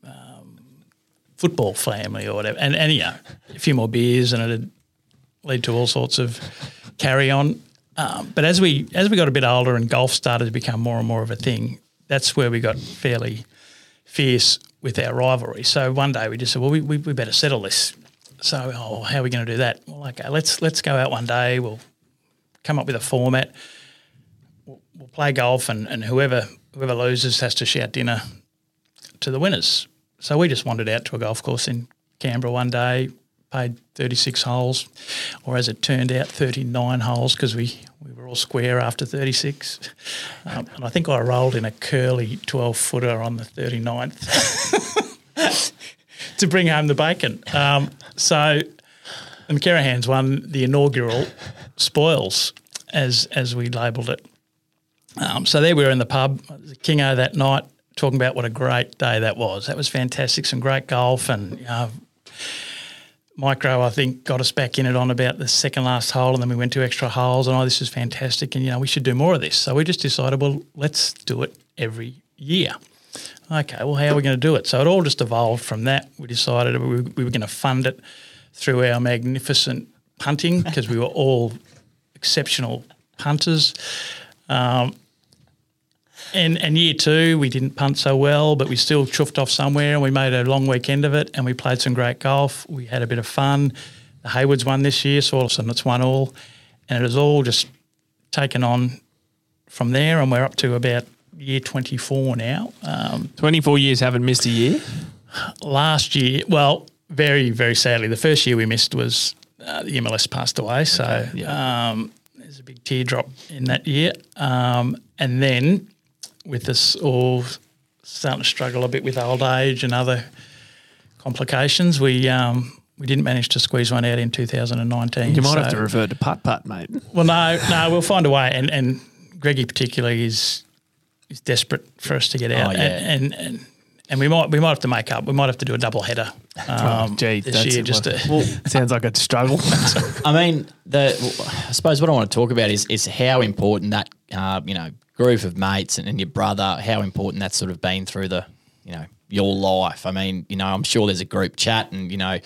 um, football family, or whatever. And and yeah, a few more beers, and it'd lead to all sorts of carry on. Um, but as we as we got a bit older and golf started to become more and more of a thing, that's where we got fairly fierce with our rivalry. So one day we just said, well, we, we, we better settle this. So, oh, how are we going to do that? Well, okay, let's let's go out one day. We'll come up with a format. We'll, we'll play golf, and, and whoever whoever loses has to shout dinner to the winners. So we just wandered out to a golf course in Canberra one day, played 36 holes, or as it turned out, 39 holes because we, we were all square after 36. Um, and I think I rolled in a curly 12 footer on the 39th (laughs) to bring home the bacon. Um, so the McCarahans won the inaugural spoils, as as we labelled it. Um, so there we were in the pub, Kingo that night, talking about what a great day that was. That was fantastic, some great golf, and you Micro, I think, got us back in it on about the second last hole, and then we went to extra holes, and oh, this is fantastic, and you know, we should do more of this. So we just decided, well, let's do it every year. Okay, well, how are we going to do it? So it all just evolved from that. We decided we were going to fund it through our magnificent punting because we were all exceptional punters. Um, and, and year two, we didn't punt so well, but we still chuffed off somewhere and we made a long weekend of it and we played some great golf. We had a bit of fun. The Haywards won this year, so all of a sudden it's one all. And it has all just taken on from there and we're up to about year 24 now. Um,
24 years haven't missed a year.
last year, well, very, very sadly, the first year we missed was uh, the MLS passed away. So um, there's a big teardrop in that year. Um, and then with us all starting to struggle a bit with old age and other complications, we um, we didn't manage to squeeze one out in 2019.
You might have to revert to putt putt, mate.
well, no, no, we'll find a way. And and Greggy particularly is is desperate for us to get out.
Oh, yeah.
And, and and and we might we might have to make up. We might have to do a double header (laughs) um,
Oh, Gee,
this
that's
year just to.
Well, (laughs) sounds like a struggle. (laughs)
I mean, the I suppose what I want to talk about is is how important that uh, you know group of mates and, and your brother, how important that's sort of been through the you know your life. I mean, you know, I'm sure there's a group chat, and you know,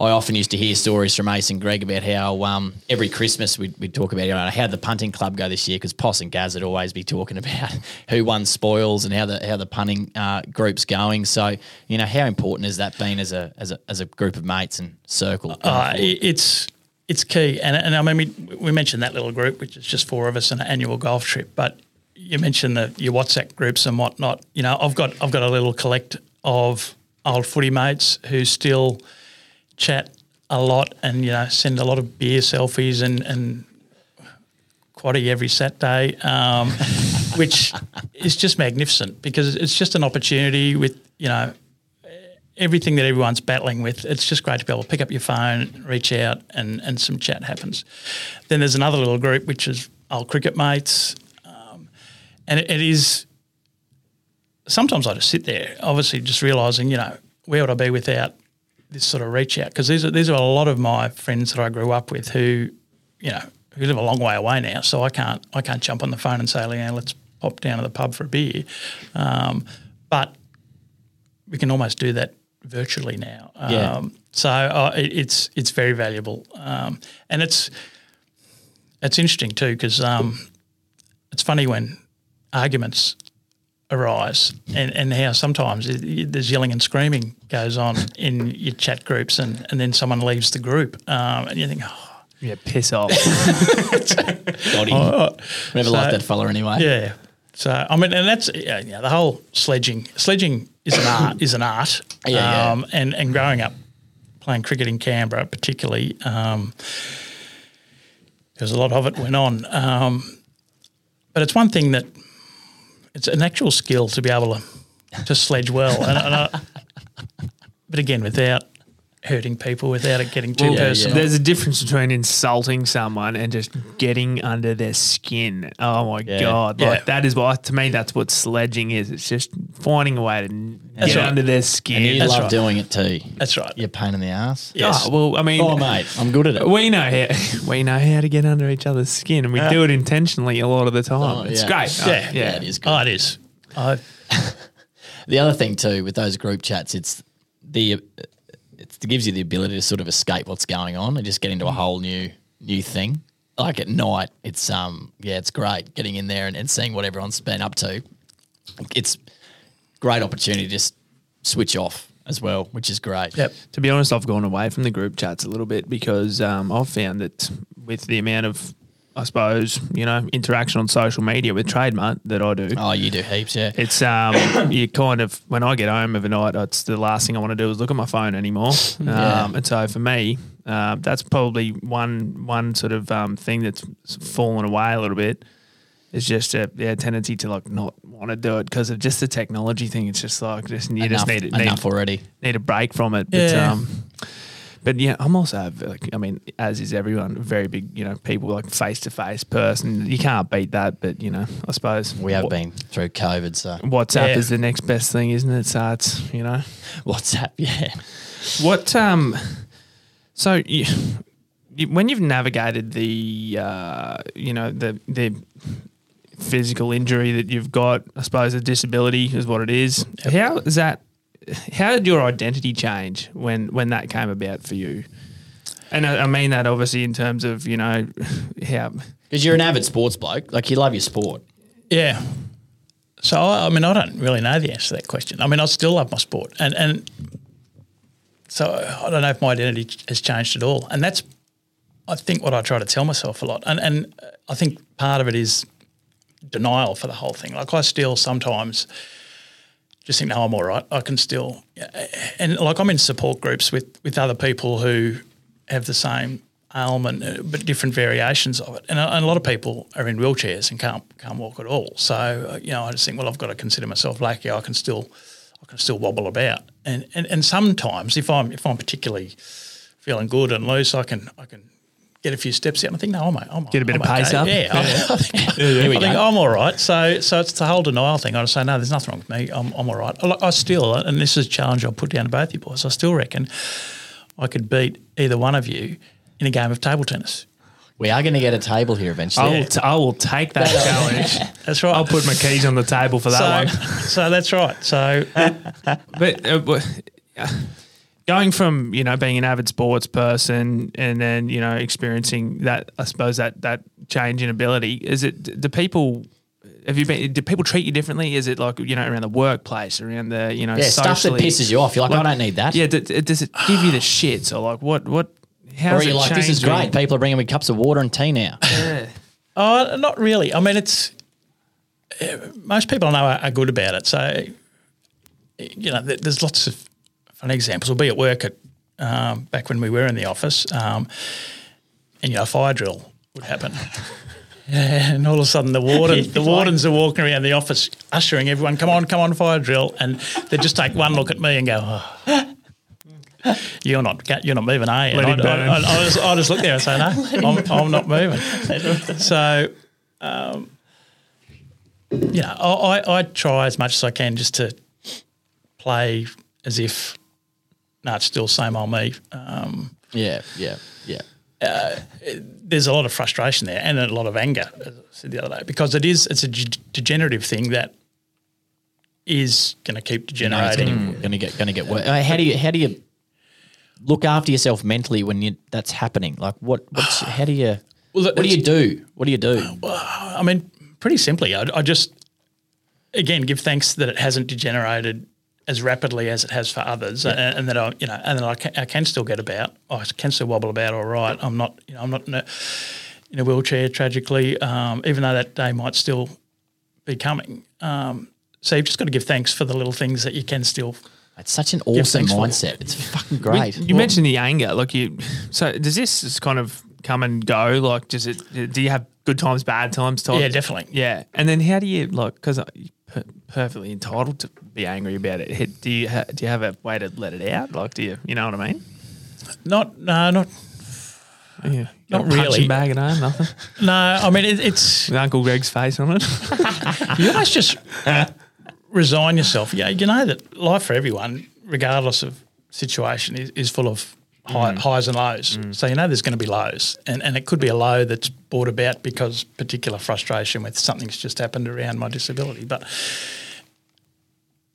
I often used to hear stories from Ace and Greg about how um, every Christmas we'd, we'd talk about you know, how the punting club go this year because Poss and Gaz would always be talking about (laughs) who won spoils and how the how the punting uh, group's going. So, you know, how important has that been as a as a as a group of mates and circle?
Uh, it's it's key, and and I mean we, we mentioned that little group, which is just four of us, an annual golf trip. But you mentioned the your WhatsApp groups and whatnot. You know, I've got I've got a little collect of old footy mates who still chat a lot and you know send a lot of beer selfies and and quaddy every Saturday. Um, (laughs) which is just magnificent because it's just an opportunity with you know everything that everyone's battling with. It's just great to be able to pick up your phone, reach out, and and some chat happens. Then there's another little group which is old cricket mates, um, and it, it is. Sometimes I just sit there, obviously, just realising, you know, where would I be without this sort of reach out? Because these are these are a lot of my friends that I grew up with who, you know, who live a long way away now. So I can't I can't jump on the phone and say, Leanne, let's pop down to the pub for a beer. Um, but we can almost do that virtually now. Um,
Yeah.
So uh, it, it's it's very valuable, um, and it's it's interesting too because um, it's funny when arguments arise and, and how sometimes it, it- there's yelling and screaming goes on in your chat groups and, and then someone leaves the group um, and you think, oh,
Yeah, piss off.
Got him.
oh,
Never
so-
liked that fella anyway.
yeah. So I mean, and that's yeah, yeah, the whole sledging. Sledging is an art. Is an art.
Yeah, yeah.
Um, and and growing up playing cricket in Canberra, particularly, um, because a lot of it went on. Um, but it's one thing that it's an actual skill to be able to to sledge well, and, and I, (laughs) but again, without hurting people, without it getting too
Well,
personal.
There's a difference between insulting someone and just getting under their skin. Oh my
Yeah.
god!
Yeah.
Like that is what to me that's what sledging is. It's just finding a way to
That's
get
right.
under their skin.
And
skin.
you
That's
love
right.
doing it too.
That's right.
You're a pain in the ass.
Yes.
Oh, well, I mean,
Oh, mate, I'm good at it.
we know how (laughs) we know how to get under each other's skin, and we do it intentionally a lot of the time.
Oh,
it's
yeah.
great.
Yeah.
Oh,
Yeah, it is good.
Oh, it is. I, (laughs)
The other thing too with those group chats, it's the it's, it gives you the ability to sort of escape what's going on and just get into a whole new new thing. Like at night, it's um yeah, it's great getting in there and, and seeing what everyone's been up to. It's great opportunity to just switch off as well, which is great.
Yep.
To be honest, I've gone away from the group chats a little bit because um, I've found that with the amount of, I suppose, you know, interaction on social media with Trademutt that I do,
Oh, you do heaps, yeah.
it's um, (coughs) you kind of when I get home of a night, it's the last thing I want to do is look at my phone anymore. (laughs)
Yeah.
Um, and so for me, uh, that's probably one one sort of um, thing that's fallen away a little bit. Is just a yeah, tendency to like not want to do it because of just the technology thing. It's just like just you
enough,
just need
enough already.
need a break from it. But
Yeah.
um, but yeah, I'm also like I mean, as is everyone, very big you know people like face to face person. You can't beat that. But you know, I suppose
We have
Wha-
been through COVID, so
WhatsApp
Yeah.
is the next best thing, isn't it? So it's you know
WhatsApp, (laughs) yeah.
what um. So you, you, when you've navigated the uh, you know the the physical injury that you've got, I suppose a disability is what it is. How is that? How did your identity change when when that came about for you? And I, I mean that obviously in terms of you know (laughs) how
Because you're an avid sports bloke, like you love your sport.
Yeah. So I, I mean, I don't really know the answer to that question. I mean, I still love my sport, and and so I don't know if my identity has changed at all. And that's, I think, what I try to tell myself a lot. And and uh, I think part of it is denial for the whole thing. Like I still sometimes just think, no, I'm all right. I can still, and like I'm in support groups with with other people who have the same ailment, but different variations of it. And a, and a lot of people are in wheelchairs and can't can't walk at all. So you know, I just think, well, I've got to consider myself lucky. I can still I can still wobble about. And and, and sometimes if I'm if I'm particularly feeling good and loose, I can I can. Get a few steps out, and I think, no, I'm, I'm
Get a bit
I'm
of pace
okay.
up.
Yeah, I, (laughs) I, think, (laughs)
yeah,
I think I'm all right. So, so it's the whole denial thing. I just say, no, there's nothing wrong with me. I'm, I'm all right. I, I still, and this is a challenge I'll put down to both you boys. I still reckon I could beat either one of you in a game of table tennis.
We are going to get a table here
I
eventually.
will, t- I will take that (laughs) challenge.
That's right.
I'll put my keys on the table for that
so,
one.
so that's right. So,
But uh, w- uh, going from you know being an avid sports person and then you know experiencing that, I suppose that that change in ability is it? Do people have you been? Do people treat you differently? Is it like you know around the workplace, around the you know
yeah, stuff that pisses you off. You're like, I don't need that.
Yeah, d- d- does it give you the shits or like what what? How
or you're like, this is great. People are bringing me cups of water and tea now. (laughs)
oh, not really. I mean, it's uh, most people I know are, are good about it. So, you know, there's lots of funny examples. We'll be at work at um, back when we were in the office, um, and you know, a fire drill would happen. (laughs) and all of a sudden the warden, (laughs) the wardens are walking around the office, ushering everyone, "Come on, come on, fire drill!" And they just take one look at me and go, oh, (laughs) "You're not, you're not moving, are you?" I. I, I, just, I just look there and say, "No, I'm, I'm not moving." So, um, you know, I, I try as much as I can just to play as if, no, it's still same old me. Um,
Yeah, yeah, yeah.
there's a lot of frustration there and a lot of anger, as I said the other day, because it is it's a g- degenerative thing that is going to keep
You know, it's
degenerating.
going to get going to get worse. Uh, How do you how do you look after yourself mentally when you that's happening? Like what what's (sighs) how do you
Well,
what do you do? What do you do?
I mean, pretty simply, I, I just again give thanks that it hasn't degenerated as rapidly as it has for others, and, and that I, you know, and that I can, I can still get about. I can still wobble about all right. I'm not, you know, I'm not in a, in a wheelchair tragically, um, even though that day might still be coming. Um, so you've just got to give thanks for the little things that you can still.
It's such an awesome
thanks for
mindset. It's fucking great.
You mentioned the anger, like you. So does this just kind of come and go? Like, does it? Do you have good times, bad times? Type?
Yeah, definitely.
Yeah, and then how do you like? Because you're per- perfectly entitled to be angry about it. Do you ha- do you have a way to let it out? Like, do you? You know what I mean?
Not, no, not,
Yeah.
Not
Got a punching
really.
bag home, nothing. (laughs)
no. I mean, it, it's
With Uncle Greg's face on it. (laughs)
you almost just resign yourself. Yeah, you know that life for everyone, regardless of situation, is, is full of high, mm. highs and lows. Mm. So you know there's going to be lows, and and it could be a low that's brought about because particular frustration with something's just happened around my disability, but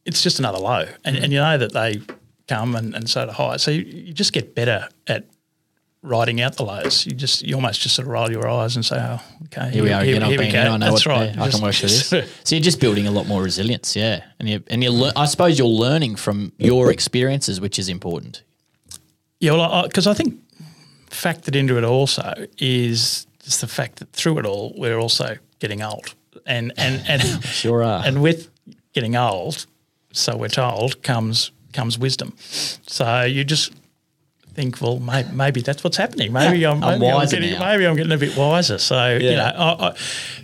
it's just another low, and and mm. you know that they come and, and so do highs. So you, you just get better at riding out the lows. You just you almost just sort of roll your eyes and say, "Oh, okay,
Here we are again. I've
we
been
go."
here. I know
That's
what,
right.
yeah, I
Just-
can work through this. (laughs) So you're just building a lot more resilience, yeah. And you and you lear- I suppose you're learning from your experiences, which is important.
Yeah, well, because I, think factored into it also is just the fact that through it all, we're also getting old, and and and (laughs)
Sure are.
and with getting old, so we're told comes comes wisdom. So you just think, well, maybe, maybe that's what's happening. Maybe I'm,
I'm
maybe I'm getting,
now.
maybe I'm getting a bit wiser. So you know, I, I,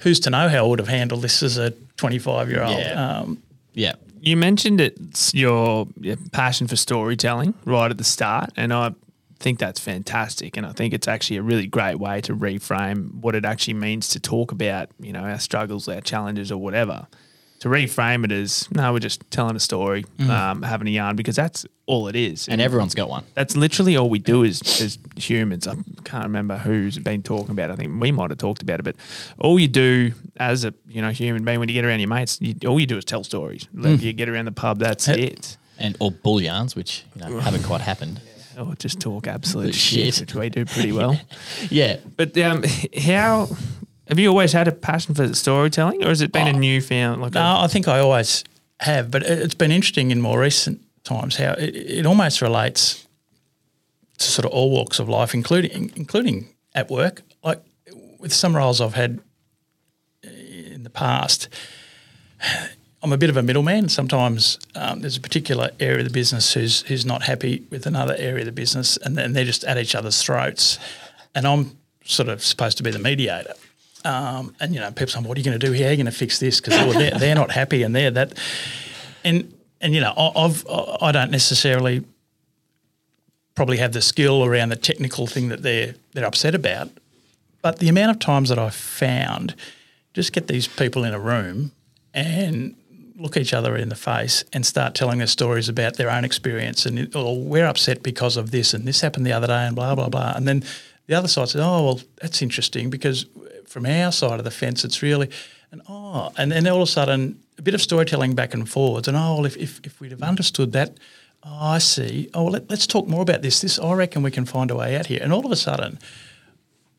who's to know how I would have handled this as a 25 year old?
Yeah.
Um,
Yeah.
You mentioned it's your, your passion for storytelling right at the start, and I think that's fantastic. And I think it's actually a really great way to reframe what it actually means to talk about, you know, our struggles, our challenges, or whatever. To reframe it as no, we're just telling a story, um, having a yarn, because that's all it is.
And everyone's got one.
that's literally all we do as, as humans. I can't remember who's been talking about it. I think we might have talked about it, but all you do as a you know human being when you get around your mates, you, all you do is tell stories. Like You get around the pub, that's it.
And or bull yarns, which you know haven't quite happened. (laughs)
Or just talk absolute
Shit.
shit, which we do pretty well. (laughs)
Yeah.
But um, (laughs) how have you always had a passion for storytelling, or has it been a
Oh.
newfound like?
No,
a,
I think I always have, but it- it's been interesting in more recent times how it, it almost relates to sort of all walks of life, including including at work. Like with some roles I've had in the past, (sighs) I'm a bit of a middleman. Sometimes um, there's a particular area of the business who's who's not happy with another area of the business, and then they're just at each other's throats, and I'm sort of supposed to be the mediator. Um, and you know, people say, "What are you going to do here? Are you going to fix this?" Because oh, they're, they're not happy, and they're that. And and you know, I, I've I don't necessarily probably have the skill around the technical thing that they're they're upset about, but the amount of times that I've found, just get these people in a room and look each other in the face and start telling their stories about their own experience and or we're upset because of this and this happened the other day and blah blah blah and then the other side says oh well that's interesting because from our side of the fence it's really and oh and then all of a sudden a bit of storytelling back and forwards and oh well if, if, if we'd have understood that oh I see oh well, let, let's talk more about this this I reckon we can find a way out here and all of a sudden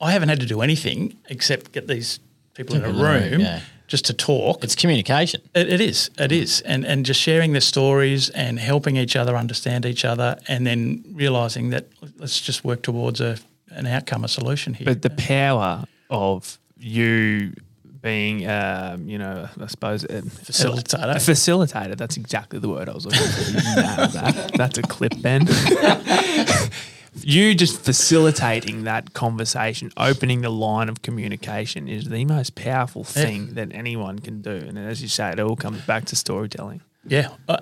I haven't had to do anything except get these people in a
People in the room,
room
yeah.
just to talk
It's communication.
it, it is. It mm. is, and and just sharing their stories and helping each other understand each other, and then realizing that let's just work towards a an outcome, a solution here.
but the power of you being, um, you know, I suppose a
Facilitator.
A facilitator. That's exactly the word I was looking for. That. That's a clip, Ben. (laughs) you just facilitating that conversation, opening the line of communication is the most powerful thing that anyone can do. And as you say, it all comes back to storytelling.
Yeah, uh,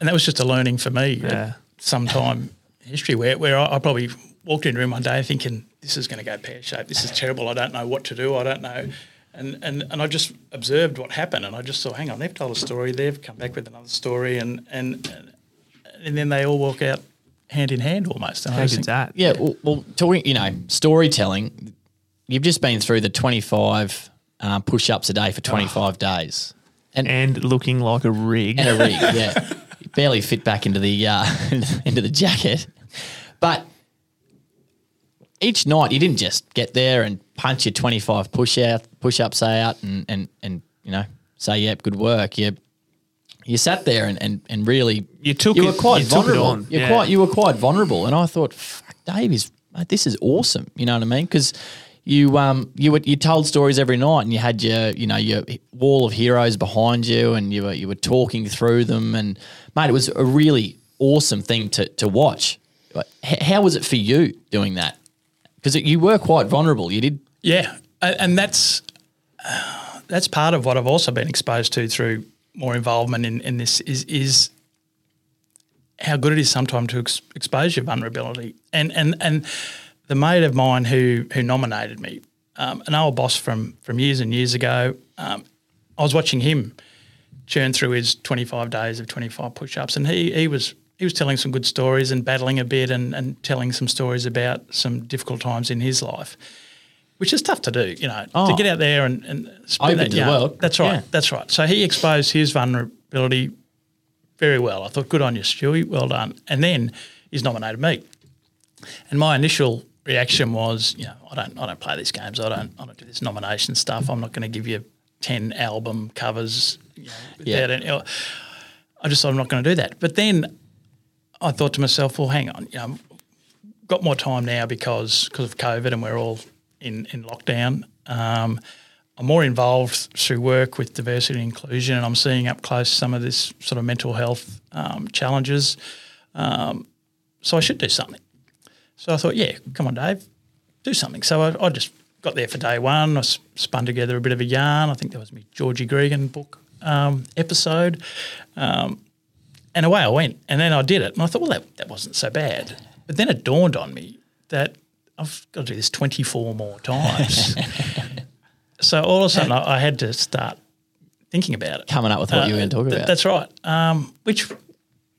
and that was just a learning for me
Yeah.
at some time history where, where I, I probably walked into a room one day thinking, this is going to go pear shaped. This is terrible. I don't know what to do. I don't know. And, and, and I just observed what happened and I just thought, hang on, they've told a story. They've come back with another story. And, and, and then they all walk out hand in hand almost. And I
How
just
good's
think,
that?
Yeah, well, well, talking, you know, storytelling. You've just been through the twenty-five um, push-ups a day for twenty-five (sighs) days, and
And looking like a rig.
and a rig. (laughs) Yeah, barely fit back into the uh, (laughs) into the jacket. But each night, you didn't just get there and punch your twenty-five push out push ups out and and and you know say yep, good work. You you sat there and and, and really
You took
you
it-
were quite
you it
vulnerable. You're
yeah.
quite you were quite vulnerable, and I thought, fuck, Dave is mate, this is awesome. You know what I mean? Because you um you were, you told stories every night, and you had your you know your wall of heroes behind you, and you were you were talking through them, and mate, it was a really awesome thing to to watch. How was it for you doing that? Because you were quite vulnerable. You did
Yeah, and that's that's part of what I've also been exposed to through more involvement in, in this is is how good it is sometimes to ex- expose your vulnerability. And and and the mate of mine who who nominated me, um, an old boss from from years and years ago, um, I was watching him churn through his 25 days of 25 push-ups and he he was he was telling some good stories and battling a bit and, and telling some stories about some difficult times in his life which is tough to do you know to
Oh.
get out there and, and
Open
that
to the world.
that's right
Yeah.
that's right so he exposed his vulnerability very well I thought good on you Stewie well done and then he's nominated me and my initial reaction was, you know, I don't, I don't play these games. I don't, I don't do this nomination stuff. I'm not going to give you ten album covers. You know,
Yeah.
any, I just thought I'm not going to do that. But then I thought to myself, well, hang on, you know, got more time now because because of COVID and we're all in in lockdown. Um, I'm more involved through work with diversity and inclusion, and I'm seeing up close some of this sort of mental health um, challenges. Um, so I should do something. So I thought, yeah, come on, Dave, do something. So I, I just got there for day one. I spun together a bit of a yarn. I think that was my Georgie Gregan book um, episode. Um, and away I went. And then I did it. And I thought, well, that, that wasn't so bad. But then it dawned on me that I've got to do this 24 more times. (laughs) so all of a sudden I, I had to start thinking about it.
coming up with what you were going to talk
Th-
about.
That's right. Um, which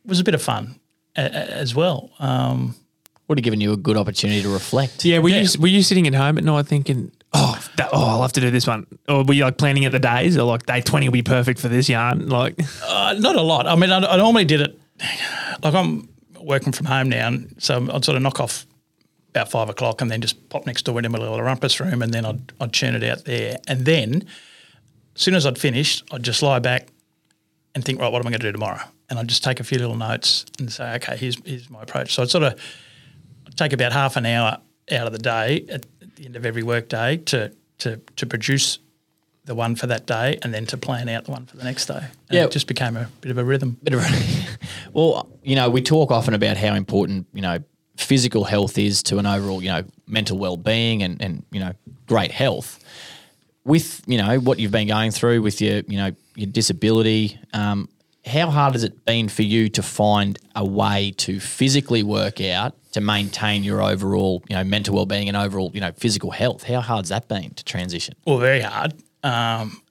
was a bit of fun a, a- as well. Um,
Would have given you a good opportunity to reflect.
Yeah, were
Yeah.
you were you sitting at home at night thinking, oh, that, oh, I'll have to do this one, or were you like planning at the days, or like day twenty will be perfect for this yarn? Like,
Uh, not a lot. I mean, I, I normally did it. Like I'm working from home now, and so I'd sort of knock off about five o'clock, and then just pop next door into my little rumpus room, and then I'd I'd churn it out there, and then as soon as I'd finished, I'd just lie back and think, right, what am I going to do tomorrow? And I'd just take a few little notes and say, okay, here's here's my approach. So I'd sort of take about half an hour out of the day at the end of every workday to to to produce the one for that day and then to plan out the one for the next day. And
Yeah.
it just became a bit of a rhythm.
Bit of a- (laughs) well, you know, we talk often about how important, you know, physical health is to an overall, you know, mental well-being and, and you know, great health. With, you know, what you've been going through with your, you know, your disability, um, how hard has it been for you to find a way to physically work out to maintain your overall, you know, mental well-being and overall, you know, physical health? How hard's that been to transition?
Well, very hard. Um,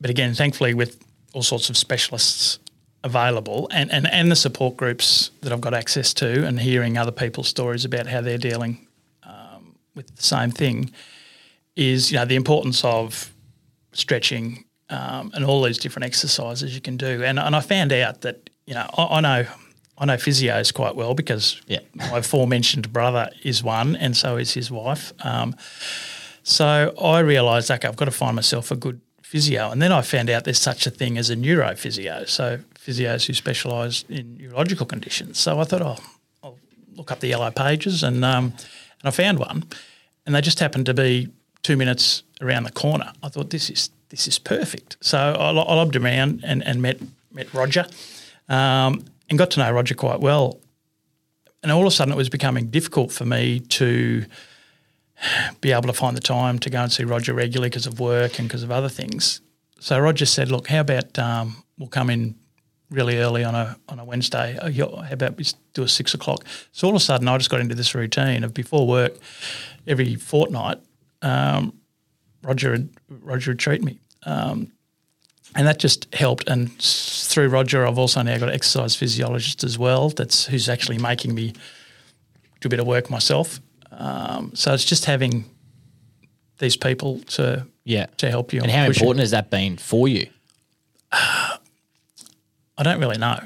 but again, thankfully, with all sorts of specialists available and, and, and the support groups that I've got access to and hearing other people's stories about how they're dealing um, with the same thing is, you know, the importance of stretching um, and all these different exercises you can do. And, and I found out that, you know, I, I know I know physios quite well because
Yeah.
my aforementioned brother is one and so is his wife. Um, so I realised, okay, I've got to find myself a good physio. And then I found out there's such a thing as a neurophysio, so physios who specialise in neurological conditions. So I thought, oh, I'll look up the yellow pages, and um, and I found one, and they just happened to be two minutes around the corner. I thought this is this is perfect. So I, lo- I lobbed around and, and met met Roger, um, and got to know Roger quite well and all of a sudden it was becoming difficult for me to be able to find the time to go and see Roger regularly because of work and because of other things. So Roger said, "Look, how about um, we'll come in really early on a on a Wednesday? Oh, How about we do a six o'clock?" So all of a sudden, I just got into this routine of before work, every fortnight, um, Roger would, Roger would treat me. Um, and that just helped. And through Roger, I've also now got an exercise physiologist as well. That's who's actually making me do a bit of work myself. Um, so it's just having these people to
Yeah.
to help you.
And how
push you.
important has that been for you? (sighs)
I don't really know.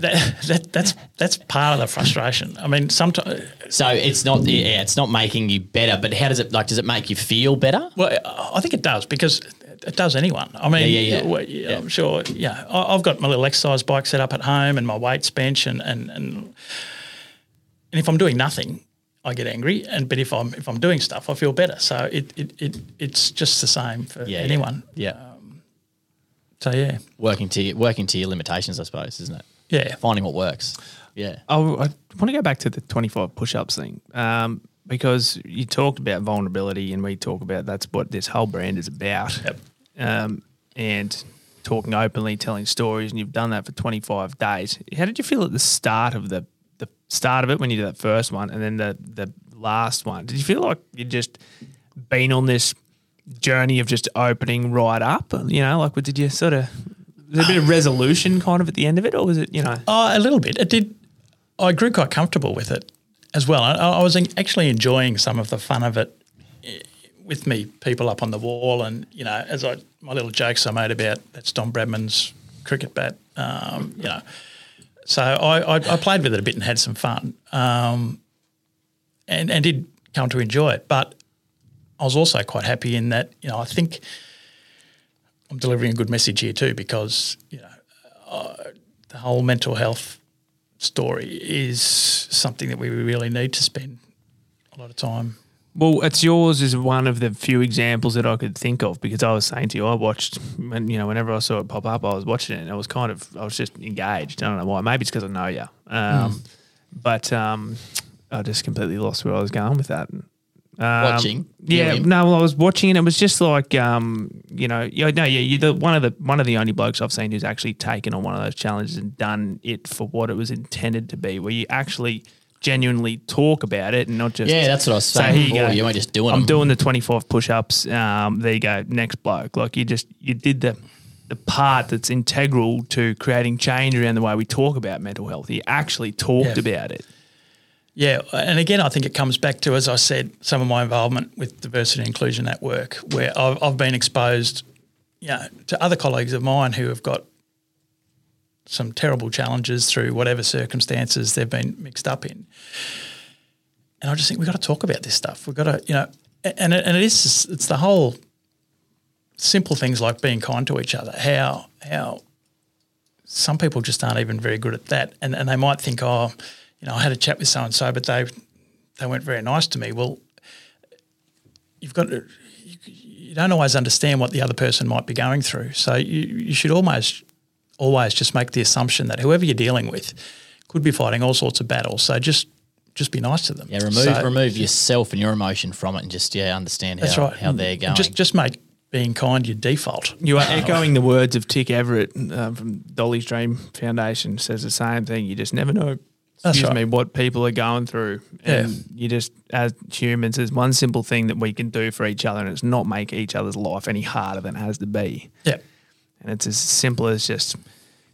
That, that that's that's part of the frustration. I mean, sometimes
So it's not yeah, it's not making you better, but how does it like? Does it make you feel better?
well, I think it does because it does anyone. I mean,
Yeah, yeah, yeah.
yeah, I'm sure. Yeah, I've got my little exercise bike set up at home and my weights bench, and and and, and if I'm doing nothing, I get angry. And but if I'm if I'm doing stuff, I feel better. So it it, it it's just the same for
Yeah, yeah.
anyone.
Yeah, um,
So yeah,
working to working to your limitations, I suppose, isn't it?
Yeah.
Finding what works. Yeah.
Oh, I want to go back to the 25 push ups thing um, because you talked about vulnerability and we talk about that's what this whole brand is about.
Yep.
Um, and talking openly, telling stories, and you've done that for 25 days. How did you feel at the start of the the start of it when you did that first one and then the, the last one? Did you feel like you'd just been on this journey of just opening right up? You know, like, what did you sort of. There a bit of resolution kind of at the end of it, or was it, you know?
Oh, a little bit. It did. I grew quite comfortable with it as well. I, I was actually enjoying some of the fun of it eh, with me, people up on the wall, and you know, as I my little jokes I made about that's Don Bradman's cricket bat. Um, you know, so I, I, I played with it a bit and had some fun, um, and and did come to enjoy it. But I was also quite happy in that you know I think I'm delivering a good message here too because you know the whole mental health story is something that we really need to spend a lot of time.
Well, it's yours is one of the few examples that I could think of because I was saying to you, I watched, when, you know, whenever I saw it pop up, I was watching it and I was kind of, I was just engaged. I don't know why. Maybe it's because I know you. Um, But um, I just completely lost where I was going with that. Um,
Watching?
yeah,
Yeah.
no, well, I was watching and it was just like, um, you know, yeah, no, yeah, you're the one of the one of the only blokes I've seen who's actually taken on one of those challenges and done it for what it was intended to be, where you actually genuinely talk about it and not just
Yeah, that's what I was
say,
saying
"Here you
before.
go.
You weren't just doing
I'm
them."
doing the 25 push-ups. Um, there you go, next bloke. Like you just you did the the part that's integral to creating change around the way we talk about mental health. You actually talked
Yeah.
about it.
Yeah, and again, I think it comes back to, as I said, some of my involvement with diversity and inclusion at work, where I've, I've been exposed, you know, to other colleagues of mine who have got some terrible challenges through whatever circumstances they've been mixed up in. And I just think we've got to talk about this stuff. We've got to, you know, and it, and it is it's the whole simple things like being kind to each other. How how some people just aren't even very good at that, and and they might think, oh, you know, I had a chat with so and so, but they they weren't very nice to me. Well, you've got to, you, you don't always understand what the other person might be going through, so you you should almost always just make the assumption that whoever you're dealing with could be fighting all sorts of battles. So just just be nice to them.
Yeah, remove
So-
remove yourself and your emotion from it, and just yeah, understand
That's
how
right.
how they're going.
Just just make being kind your default.
You are (laughs) echoing the words of Tick Everett um, from Dolly's Dream Foundation. Says the same thing. You just never know.
That's
Excuse
right.
me, what people are going through, and
Yeah.
you just as humans, there's one simple thing that we can do for each other, and it's not make each other's life any harder than it has to be.
Yeah.
And it's as simple as just,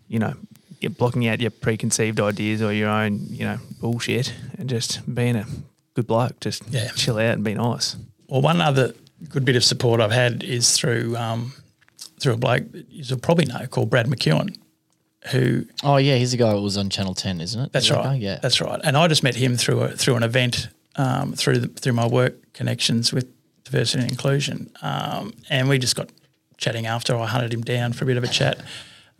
you know, get blocking out your preconceived ideas or your own, you know, bullshit and just being a good bloke. Just
Yeah.
chill out and be nice.
Well, one other good bit of support I've had is through um, through a bloke that you'll probably know called Brad McEwan, who
oh yeah, he's the guy who was on Channel Ten, isn't it?
That's
Is
right.
Yeah.
that's right. And I just met him through a, through an event um, through the, through my work connections with diversity and inclusion, um, and we just got chatting after. I hunted him down for a bit of a chat.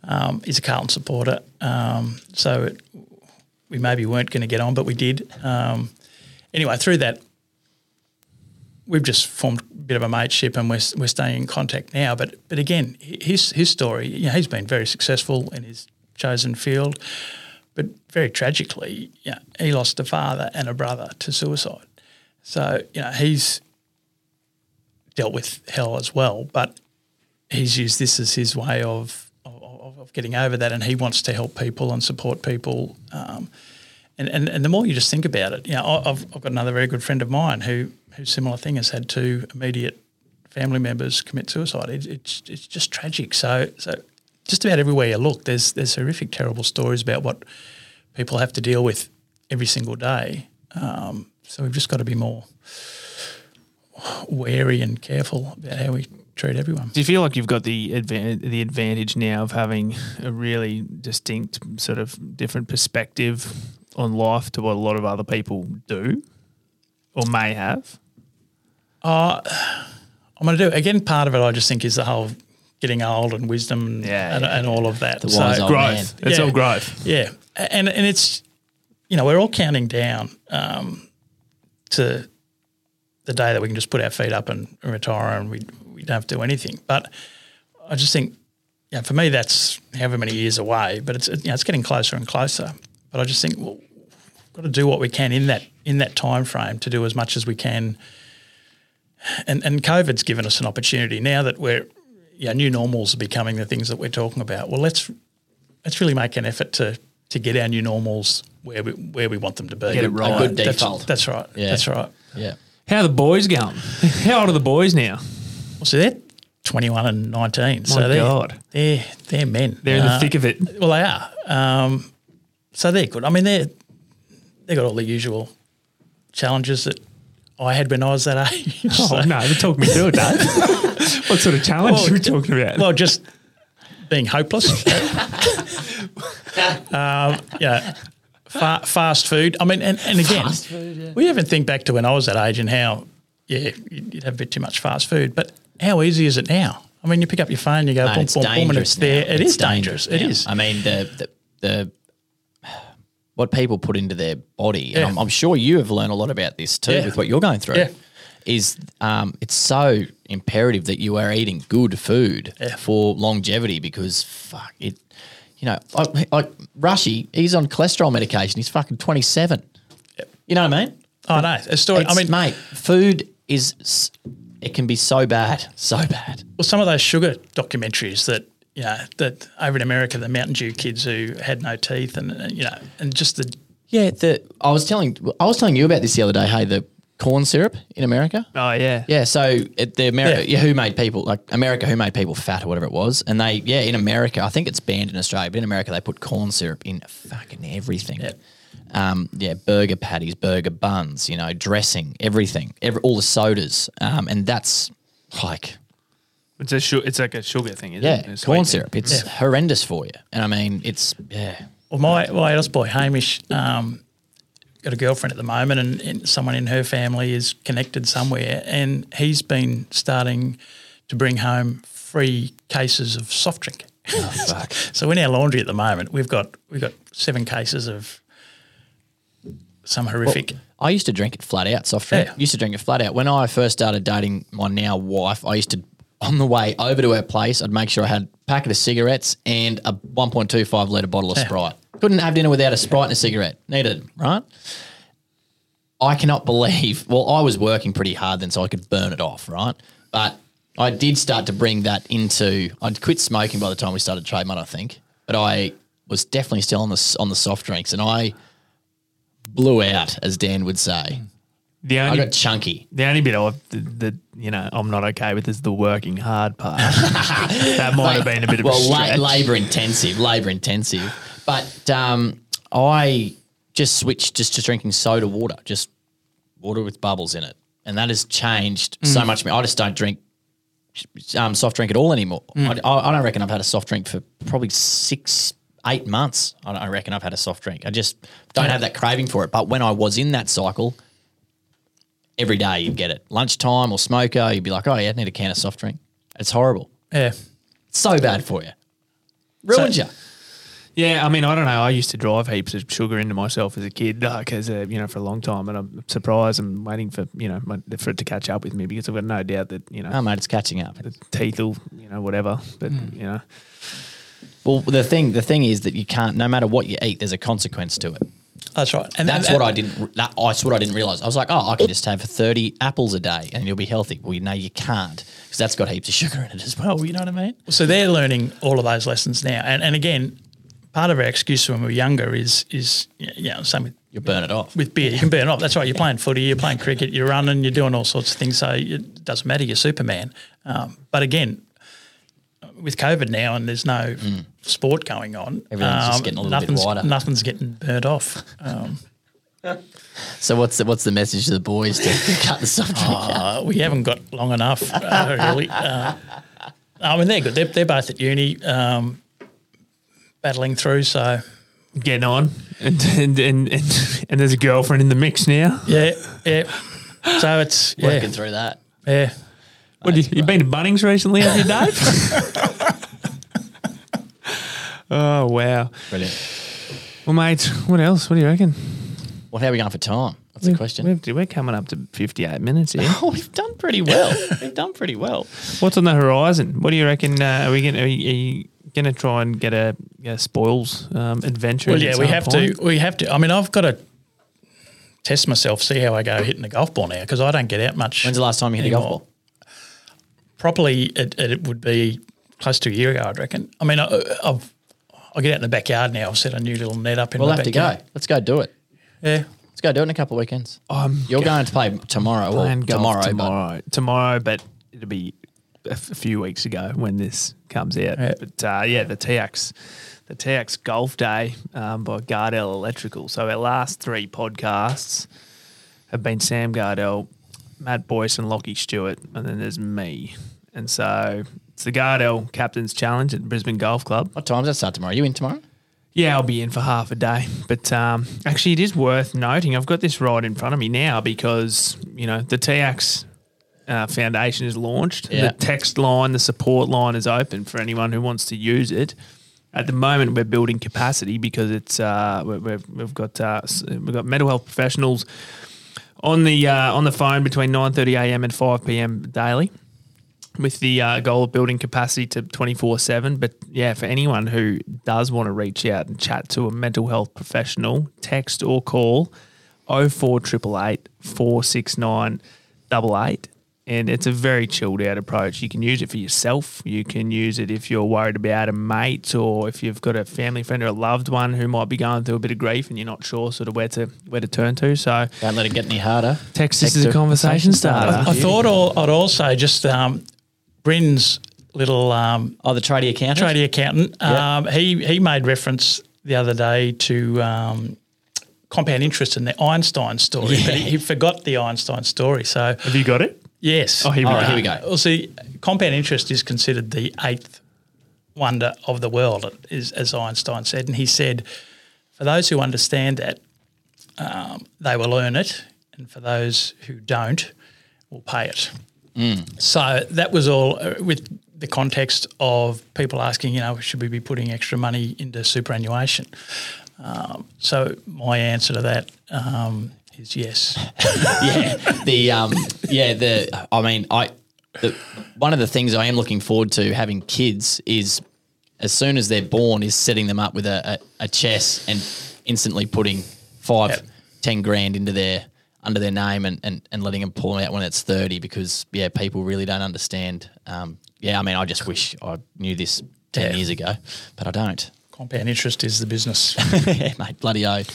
Um, he's a Carlton supporter, um, so it, we maybe weren't going to get on, but we did. Um, anyway, through that, we've just formed a bit of a mateship, and we're we're staying in contact now. But but again, his his story, you know, he's been very successful in his chosen field, but very tragically, you know, he lost a father and a brother to suicide. So you know he's dealt with hell as well, but he's used this as his way of of, of getting over that, and he wants to help people and support people. Um, and, and, and the more you just think about it, you know, I've, I've got another very good friend of mine who who similar thing has had two immediate family members commit suicide. It, it's it's just tragic. So so just about everywhere you look, there's there's horrific, terrible stories about what people have to deal with every single day. Um, so we've just got to be more wary and careful about how we treat everyone.
Do you feel like you've got the advan- the advantage now of having a really distinct sort of different perspective on life to what a lot of other people do or may have?
I'm going to do again. Part of it, I just think, is the whole getting old and wisdom and,
Yeah,
and,
yeah,
and all of that.
The wise old
growth.
man.
It's
Yeah.
all growth.
Yeah, and and it's you know we're all counting down um, to the day that we can just put our feet up and, and retire and we we don't have to do anything. But I just think, yeah, for me that's however many years away, but it's you know, it's getting closer and closer. But I just think well, we've got to do what we can in that in that time frame to do as much as we can. And and COVID's given us an opportunity now that we're yeah, new normals are becoming the things that we're talking about. Well, let's let's really make an effort to to get our new normals where we where we want them to be.
Get it right.
A good
That's-
default.
That's, right.
Yeah.
That's right.
Yeah.
How are the boys going? (laughs) How old are the boys now?
Well, so they're twenty one and nineteen. so
My
they're,
God.
they're they're men.
They're in the
Uh,
thick of it.
Well, they are. Um, so they're good. I mean, they're they got all the usual challenges that I had when I was that age. (laughs)
Oh
So-
no, talk me through it, Dave. (laughs) what sort of challenge
Well,
are we talking about?
Well, just being hopeless. um, (laughs) yeah. Fa- fast food. I mean, and, and again,
Fast food, yeah.
we even think back to when I was that age and how, yeah, you'd you'd have a bit too much fast food. But how easy is it now? I mean, you pick up your phone, you go,
Mate,
boom,
it's
boom, boom, and
dangerous
it's there.
now.
It
It's
is dangerous. It
now. I mean, the, the the what people put into their body, and I'm, I'm sure you have learned a lot about this too
Yeah.
with what you're going through.
Yeah.
Is um, it's so imperative that you are eating good food
Yeah.
for longevity because fuck it, you know, like, like Rushy, he's on cholesterol medication. He's fucking 27. You know what I mean?
I know. A story. I mean,
mate, food is it can be so bad, so bad.
well, some of those sugar documentaries that you know that over in America, the Mountain Dew kids who had no teeth, and uh, you know, and just the
Yeah, the I was telling I was telling you about this the other day. Hey, the corn syrup in America.
oh yeah.
Yeah, so it, the America,
Yeah.
yeah. who made people like America, who made people fat or whatever it was, and they, yeah, in America, I think it's banned in Australia, but in America they put corn syrup in fucking everything.
Yeah.
Um, yeah, burger patties, burger buns, you know, dressing, everything, every, all the sodas, um, and that's like,
It's a su- it's like a sugar thing, isn't
yeah,
it? A
corn
sweetener.
syrup. It's horrendous for you, and I mean, it's yeah,
Well, my my eldest boy Hamish um, got a girlfriend at the moment, and, and someone in her family is connected somewhere, and he's been starting to bring home free cases of soft drink.
fuck. (laughs)
so in our laundry at the moment, we've got we've got seven cases of some horrific.
I used to drink it flat out, soft drink.
Yeah.
Used to drink it flat out. When I first started dating my now wife, I used to, on the way over to her place, I'd make sure I had a packet of cigarettes and a 1.25 litre bottle of. Sprite. Couldn't have dinner without a Sprite and a cigarette. Needed, right? I cannot believe, well, I was working pretty hard then so I could burn it off, right? But I did start to bring that into, I'd quit smoking by the time we started Trademutt, I think. But I was definitely still on the, on the soft drinks and I blew out, as Dan would say.
The
I
only
got chunky.
the only bit of the, the you know I'm not okay with is the working hard part. (laughs) that might have been a bit of a
well, la- labor intensive, labor intensive. But um, I just switched just to drinking soda water, just water with bubbles in it, and that has changed so
Mm.
much. I just don't drink um, soft drink at all anymore.
Mm.
I, I don't reckon I've had a soft drink for probably six, eight months. I, I reckon I've had a soft drink. I just don't have that craving for it. But when I was in that cycle, every day you'd get it. Lunchtime or smoker, you'd be like, oh yeah, I need a can of soft drink. It's horrible.
Yeah.
So bad for you. Ruined
So-
you.
Yeah, I mean, I don't know. I used to drive heaps of sugar into myself as a kid, like as a you know for a long time, and I'm surprised. I'm waiting for you know my, for it to catch up with me because I've got no doubt that you know
Oh, mate, it's catching up.
the teeth will you know whatever, but
Hmm.
you know.
Well, the thing the thing is that you can't. No matter what you eat, there's a consequence to it.
That's right. And
That's
and-
what I didn't. That, that's what I didn't realize. I was like, oh, I can just have thirty apples a day and you'll be healthy. Well, you know, you can't because that's got heaps of sugar in it as well. You know what I mean?
So they're learning all of those lessons now. And, and again, part of our excuse when we were younger is is you know same with
You burn it off.
with beer. You can burn it off. That's right. You're playing footy, you're playing cricket, you're running, you're doing all sorts of things. So it doesn't matter. You're Superman. Um, but again, with COVID now and there's no sport going on, um,
Everything's just getting a little bit
nothing's,
wider.
Nothing's getting burnt off. Um,
So what's the, what's the message to the boys to (laughs) cut the soft drink?
uh, we haven't got long enough, uh, really. (laughs) Uh, I mean, they're good. They're, they're both at uni, um, battling through. So
Getting on, and and, and and and there's a girlfriend in the mix now.
yeah, yeah. So it's yeah,
Working through that.
yeah.
What you, you been to Bunnings recently, have you, Dave? (laughs) oh wow.
Brilliant.
Well, mate, what else? What do you reckon?
Well, how are we going for time? That's the question.
We've, we're coming up to 58 minutes here.
Oh, (laughs) we've done pretty well. (laughs) we've done pretty well.
What's on the horizon? What do you reckon? Uh, are we going? Are you, are you going to try and get a, a spoils um, adventure?
Well,
at
yeah,
some
we have
point?
to. We have to. I mean, I've got to test myself, see how I go hitting the golf ball now because I don't get out much.
When's the last time you hit a golf
anymore.
ball?
Properly, it, it would be close to a year ago, I'd reckon. I mean, I, I've I get out in the backyard now. I've set a new little net up in
We'll
my
have to
backyard.
go. Let's go do it.
Yeah.
Let's go do it in a couple of weekends.
I'm
You're going to play tomorrow or
playing golf
tomorrow, but
tomorrow, tomorrow, but it'll be a, f- a few weeks ago when this comes out.
Yeah.
But uh, yeah, the TIACS, the TIACS Golf Day um, by Gardell Electrical. So our last three podcasts have been Sam Gardell, Matt Boyce, and Lockie Stewart, and then there's me. And so it's the Gardell Captain's Challenge at Brisbane Golf Club.
what time does that start tomorrow? you in tomorrow?
Yeah, I'll be in for half a day. But um, actually, it is worth noting. I've got this right in front of me now because you know the TIACS uh, Foundation is launched.
Yeah.
The text line, the support line is open for anyone who wants to use it. At the moment, we're building capacity because it's uh, we- we've, we've got uh, we've got mental health professionals on the uh, on the phone between nine thirty a.m. and five p.m. daily with the uh, goal of building capacity to 24 7. But yeah, for anyone who does want to reach out and chat to a mental health professional, text or call 04888 469 88. And it's a very chilled out approach. You can use it for yourself. You can use it if you're worried about a mate or if you've got a family friend or a loved one who might be going through a bit of grief and you're not sure sort of where to where to turn to. So
Don't let it get any harder.
text this is a conversation
conversation
starter.
starter.
I thought I'll, I'd also just um, Bryn's little um,
Oh, the tradie accountant?
tradie accountant.
Yeah.
Um, he he made reference the other day to um, compound interest in the Einstein story, but he, he forgot the Einstein story. So
Have you got it?
yes,
Oh, here we
All
go.
right, here we go.
Well, see, compound interest is considered the eighth wonder of the world, is, as Einstein said. And he said, for those who understand that, um, they will earn it, and for those who don't, will pay it. So that was all uh, with the context of people asking, you know, should we be putting extra money into superannuation? Um, so my answer to that um, is yes. (laughs)
yeah, the um, yeah, the I mean, I the, one of the things I am looking forward to having kids is as soon as they're born is setting them up with a, a, a chess and instantly putting five,
Yep.
ten grand into their under their name and, and, and letting them pull them out when it's 30 because yeah people really don't understand um, yeah I mean I just wish I knew this 10
Yeah.
years ago but I don't
Compound interest is the business. (laughs)
yeah mate bloody oath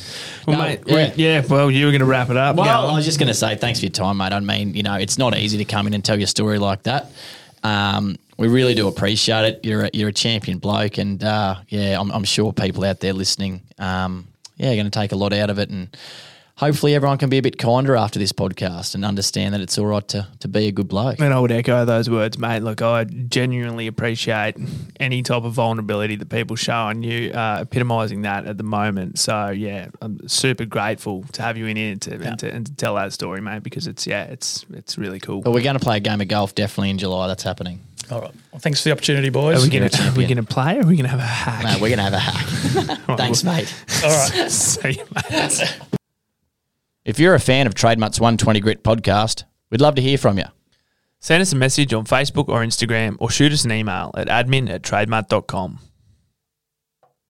Well,
No,
mate,
yeah.
yeah. Well, you were going to wrap it up.
Well. I was just going to say thanks for your time, mate. I mean, you know, it's not easy to come in and tell your story like that. Um, we really do appreciate it. You're a, you're a champion bloke, and uh, yeah, I'm, I'm sure people out there listening, um, yeah, are going to take a lot out of it, and hopefully everyone can be a bit kinder after this podcast and understand that it's all right to to be a good bloke.
And I would echo those words, mate. Look, I genuinely appreciate any type of vulnerability that people show, and you uh, epitomising that at the moment. So yeah, I'm super grateful to have you in here to, and, to, and to tell that story, mate, because it's yeah, it's it's really cool.
But we're going to play a game of golf definitely in July. That's happening.
All right. Well, thanks for the opportunity, boys.
Are we
You're
gonna
a
are we
champion.
gonna play? Or are we gonna have a hack?
No, we're going to have a hack. (laughs) Thanks, mate.
All right. (laughs)
See you, mate. (laughs)
If you're a fan of Trademutt's 120 Grit podcast, we'd love to hear from you.
Send us a message on Facebook or Instagram, or shoot us an email at admin at trademutt.com.